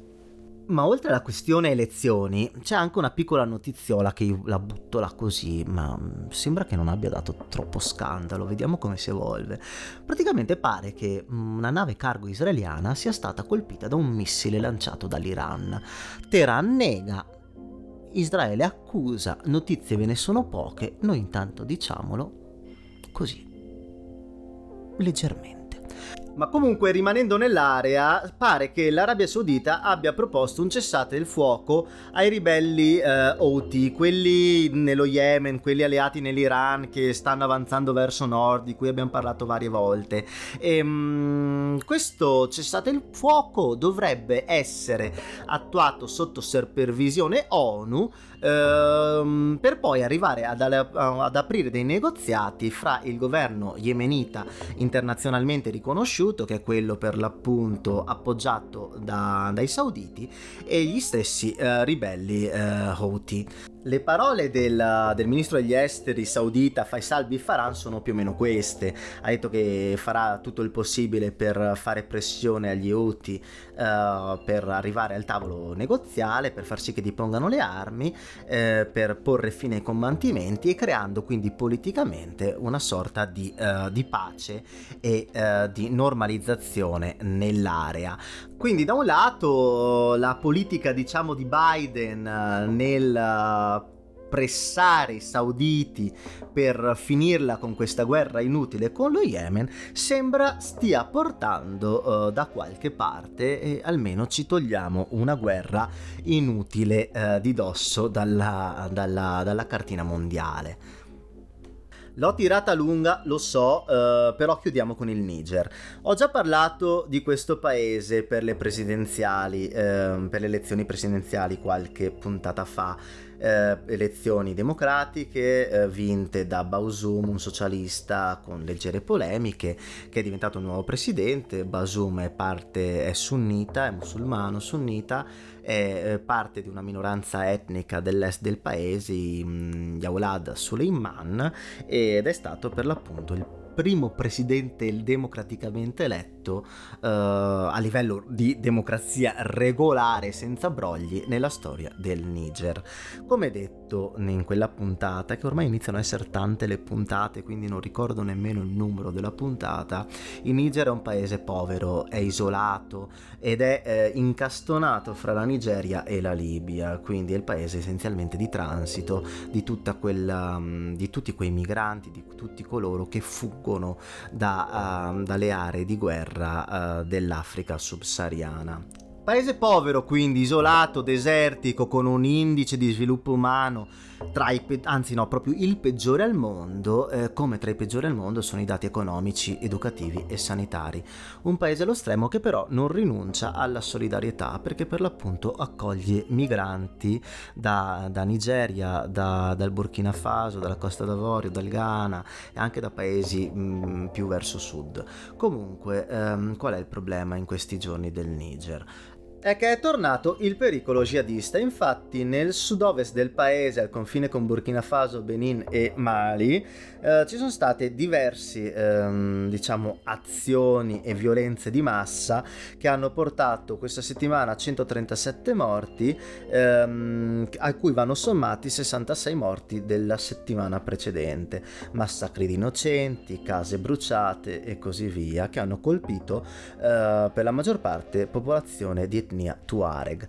Ma oltre alla questione elezioni, c'è anche una piccola notiziola che io la butto là così, ma mm, sembra che non abbia dato troppo scandalo, vediamo come si evolve. Praticamente pare che mm, una nave cargo israeliana sia stata colpita da un missile lanciato dall'Iran. Teheran nega, Israele accusa, notizie ve ne sono poche, noi intanto diciamolo così, leggermente. Ma comunque rimanendo nell'area pare che l'Arabia Saudita abbia proposto un cessate il fuoco ai ribelli eh, Houthi, quelli nello Yemen, quelli alleati nell'Iran che stanno avanzando verso nord, di cui abbiamo parlato varie volte. E, mh, questo cessate il fuoco dovrebbe essere attuato sotto supervisione ONU ehm, per poi arrivare ad, ad aprire dei negoziati fra il governo yemenita internazionalmente riconosciuto che è quello per l'appunto appoggiato da, dai sauditi, e gli stessi eh, ribelli eh, Houthi. Le parole del, del, ministro degli esteri saudita Faisal Bifaran sono più o meno queste. Ha detto che farà tutto il possibile per fare pressione agli Houthi uh, per arrivare al tavolo negoziale, per far sì che dipongano le armi, uh, per porre fine ai combattimenti e creando quindi politicamente una sorta di, uh, di pace e di normalizzazione nell'area. Quindi da un lato la politica diciamo di Biden nel pressare i sauditi per finirla con questa guerra inutile con lo Yemen sembra stia portando uh, da qualche parte e almeno ci togliamo una guerra inutile uh, di dosso dalla, dalla, dalla cartina mondiale. L'ho tirata lunga, lo so, uh, però chiudiamo con il Niger. Ho già parlato di questo paese per le presidenziali, uh, per le elezioni presidenziali qualche puntata fa. eh, elezioni democratiche eh, vinte da Bausum, un socialista con leggere polemiche, che è diventato un nuovo presidente. Bausum è parte, è sunnita, è musulmano sunnita, è eh, parte di una minoranza etnica dell'est del paese, gli Aulad Suleiman, ed è stato per l'appunto il primo presidente democraticamente eletto uh, a livello di democrazia regolare senza brogli nella storia del Niger. Come detto in quella puntata, che ormai iniziano ad essere tante le puntate, quindi non ricordo nemmeno il numero della puntata, il Niger è un paese povero, è isolato ed è eh, incastonato fra la Nigeria e la Libia, quindi è il paese essenzialmente di transito di, quella, um, di tutti quei migranti, di tutti coloro che fuggono fuggono da, uh, dalle aree di guerra uh, dell'Africa subsahariana. Paese povero, quindi isolato, desertico, con un indice di sviluppo umano tra i pe- anzi no, proprio il peggiore al mondo, eh, come tra i peggiori al mondo sono i dati economici, educativi e sanitari. Un paese allo stremo che però non rinuncia alla solidarietà perché per l'appunto accoglie migranti da, da Nigeria, da, dal Burkina Faso, dalla Costa d'Avorio, dal Ghana e anche da paesi mh, più verso sud. Comunque, ehm, qual è il problema in questi giorni del Niger? È che è tornato il pericolo jihadista. Infatti, nel sud-ovest del paese, al confine con Burkina Faso, Benin e Mali, eh, ci sono state diverse ehm, diciamo, azioni e violenze di massa che hanno portato questa settimana a 137 morti, ehm, a cui vanno sommati 66 morti della settimana precedente. Massacri di innocenti, case bruciate e così via, che hanno colpito eh, per la maggior parte popolazione di etnia etnia Tuareg.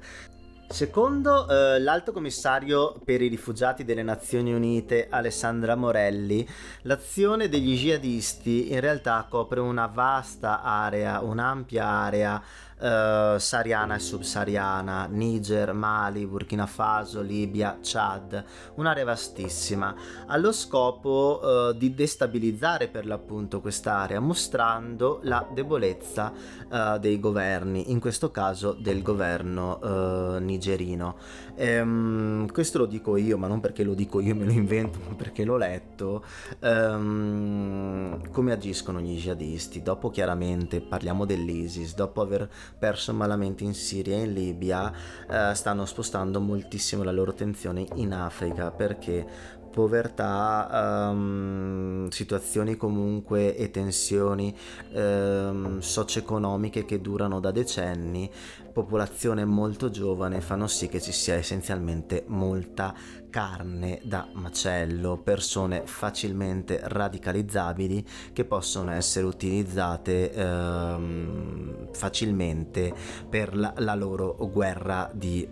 Secondo eh, l'alto commissario per i rifugiati delle Nazioni Unite Alessandra Morelli, l'azione degli jihadisti in realtà copre una vasta area, un'ampia area uh, sahariana e subsahariana, Niger, Mali, Burkina Faso, Libia, Chad, un'area vastissima, allo scopo uh, di destabilizzare per l'appunto quest'area, mostrando la debolezza uh, dei governi, in questo caso del governo nigerino. Um, questo lo dico io, ma non perché lo dico io, me lo invento, ma perché l'ho letto. Um, come agiscono gli jihadisti? Dopo chiaramente parliamo dell'ISIS, dopo aver perso malamente in Siria e in Libia, eh, stanno spostando moltissimo la loro attenzione in Africa perché povertà, um, situazioni comunque e tensioni um, socio-economiche che durano da decenni, popolazione molto giovane fanno sì che ci sia essenzialmente molta carne da macello, persone facilmente radicalizzabili che possono essere utilizzate um, facilmente per la, la, loro guerra di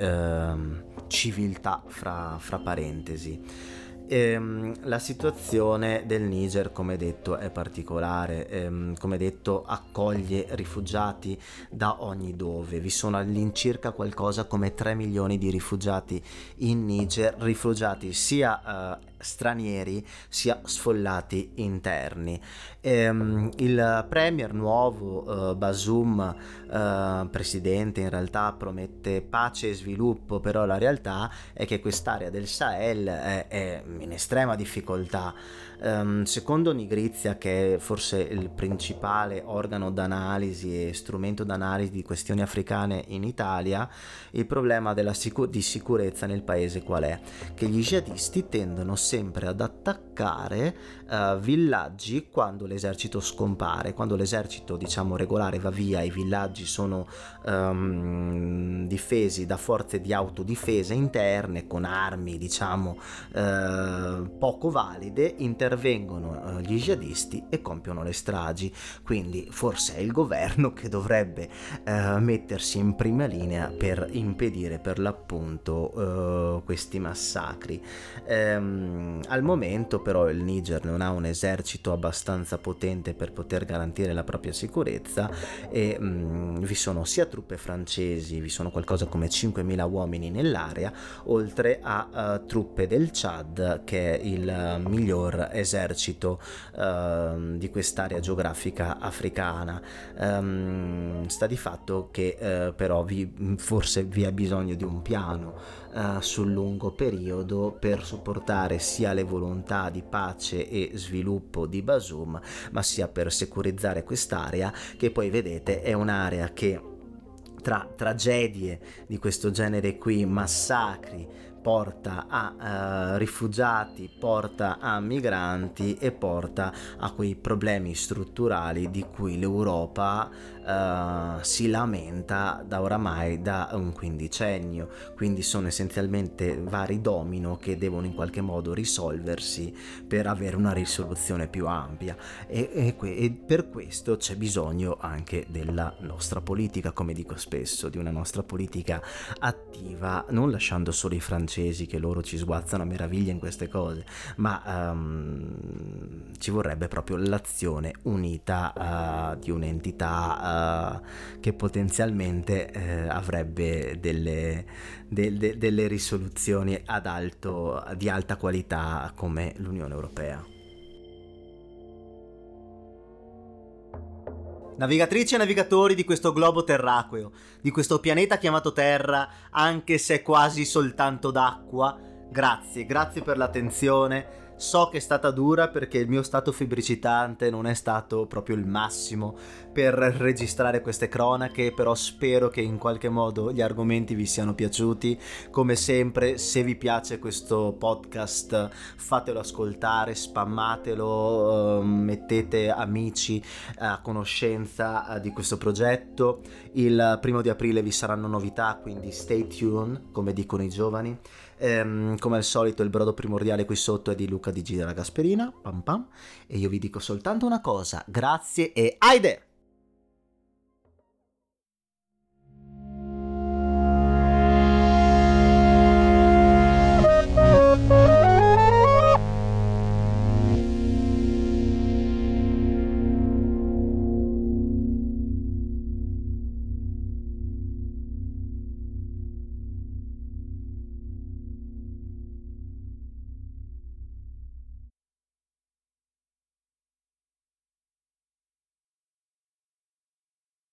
civiltà fra, fra parentesi. Ehm, la situazione del Niger, come detto, è particolare. Ehm, come detto, accoglie rifugiati da ogni dove. Vi sono all'incirca qualcosa come 3 milioni di rifugiati in Niger, rifugiati sia eh, stranieri sia sfollati interni. Ehm, il premier nuovo, eh, Basum, eh, presidente, in realtà promette pace e sviluppo, però la realtà è che quest'area del Sahel è, è in estrema difficoltà. Um, secondo Nigrizia, che è forse il principale organo d'analisi e strumento d'analisi di questioni africane in Italia, il problema sicur- di sicurezza nel paese qual è? Che gli jihadisti tendono sempre ad attaccare uh, villaggi quando l'esercito scompare, quando l'esercito diciamo regolare va via, i villaggi sono um, difesi da forze di autodifesa interne con armi diciamo uh, poco valide, inter- intervengono eh, gli jihadisti e compiono le stragi. Quindi forse è il governo che dovrebbe eh, mettersi in prima linea per impedire per l'appunto eh, questi massacri. Ehm, al momento però il Niger non ha un esercito abbastanza potente per poter garantire la propria sicurezza e mh, mm, vi sono sia truppe francesi, vi sono qualcosa come 5.000 uomini nell'area, oltre a uh, truppe del Chad che è il miglior esercito uh, di quest'area geografica africana. Um, sta di fatto che uh, però vi, forse vi è bisogno di un piano uh, sul lungo periodo per supportare sia le volontà di pace e sviluppo di Basum, ma sia per securizzare quest'area che poi vedete è un'area che tra tragedie di questo genere qui, massacri, porta a uh, rifugiati, porta a migranti e porta a quei problemi strutturali di cui l'Europa uh, si lamenta da oramai da un quindicennio. Quindi sono essenzialmente vari domino che devono in qualche modo risolversi per avere una risoluzione più ampia e, e, e per questo c'è bisogno anche della nostra politica, come dico spesso, di una nostra politica attiva, non lasciando solo i francesi francesi che loro ci sguazzano a meraviglia in queste cose, ma um, ci vorrebbe proprio l'azione unita uh, di un'entità uh, che potenzialmente uh, avrebbe delle, de, de, delle risoluzioni ad alto, di alta qualità come l'Unione Europea. Navigatrici e navigatori di questo globo terraqueo, di questo pianeta chiamato Terra, anche se è quasi soltanto d'acqua, grazie, grazie per l'attenzione So che è stata dura perché il mio stato febbricitante non è stato proprio il massimo per registrare queste cronache, però spero che in qualche modo gli argomenti vi siano piaciuti. Come sempre, se vi piace questo podcast, fatelo ascoltare, spammatelo, ehm, mettete amici a conoscenza eh, di questo progetto. Il primo di aprile vi saranno novità, quindi stay tuned, come dicono i giovani. Ehm, come al solito il brodo primordiale qui sotto è di Luca di Gira Gasperina, pam pam, e io vi dico soltanto una cosa, grazie e aide!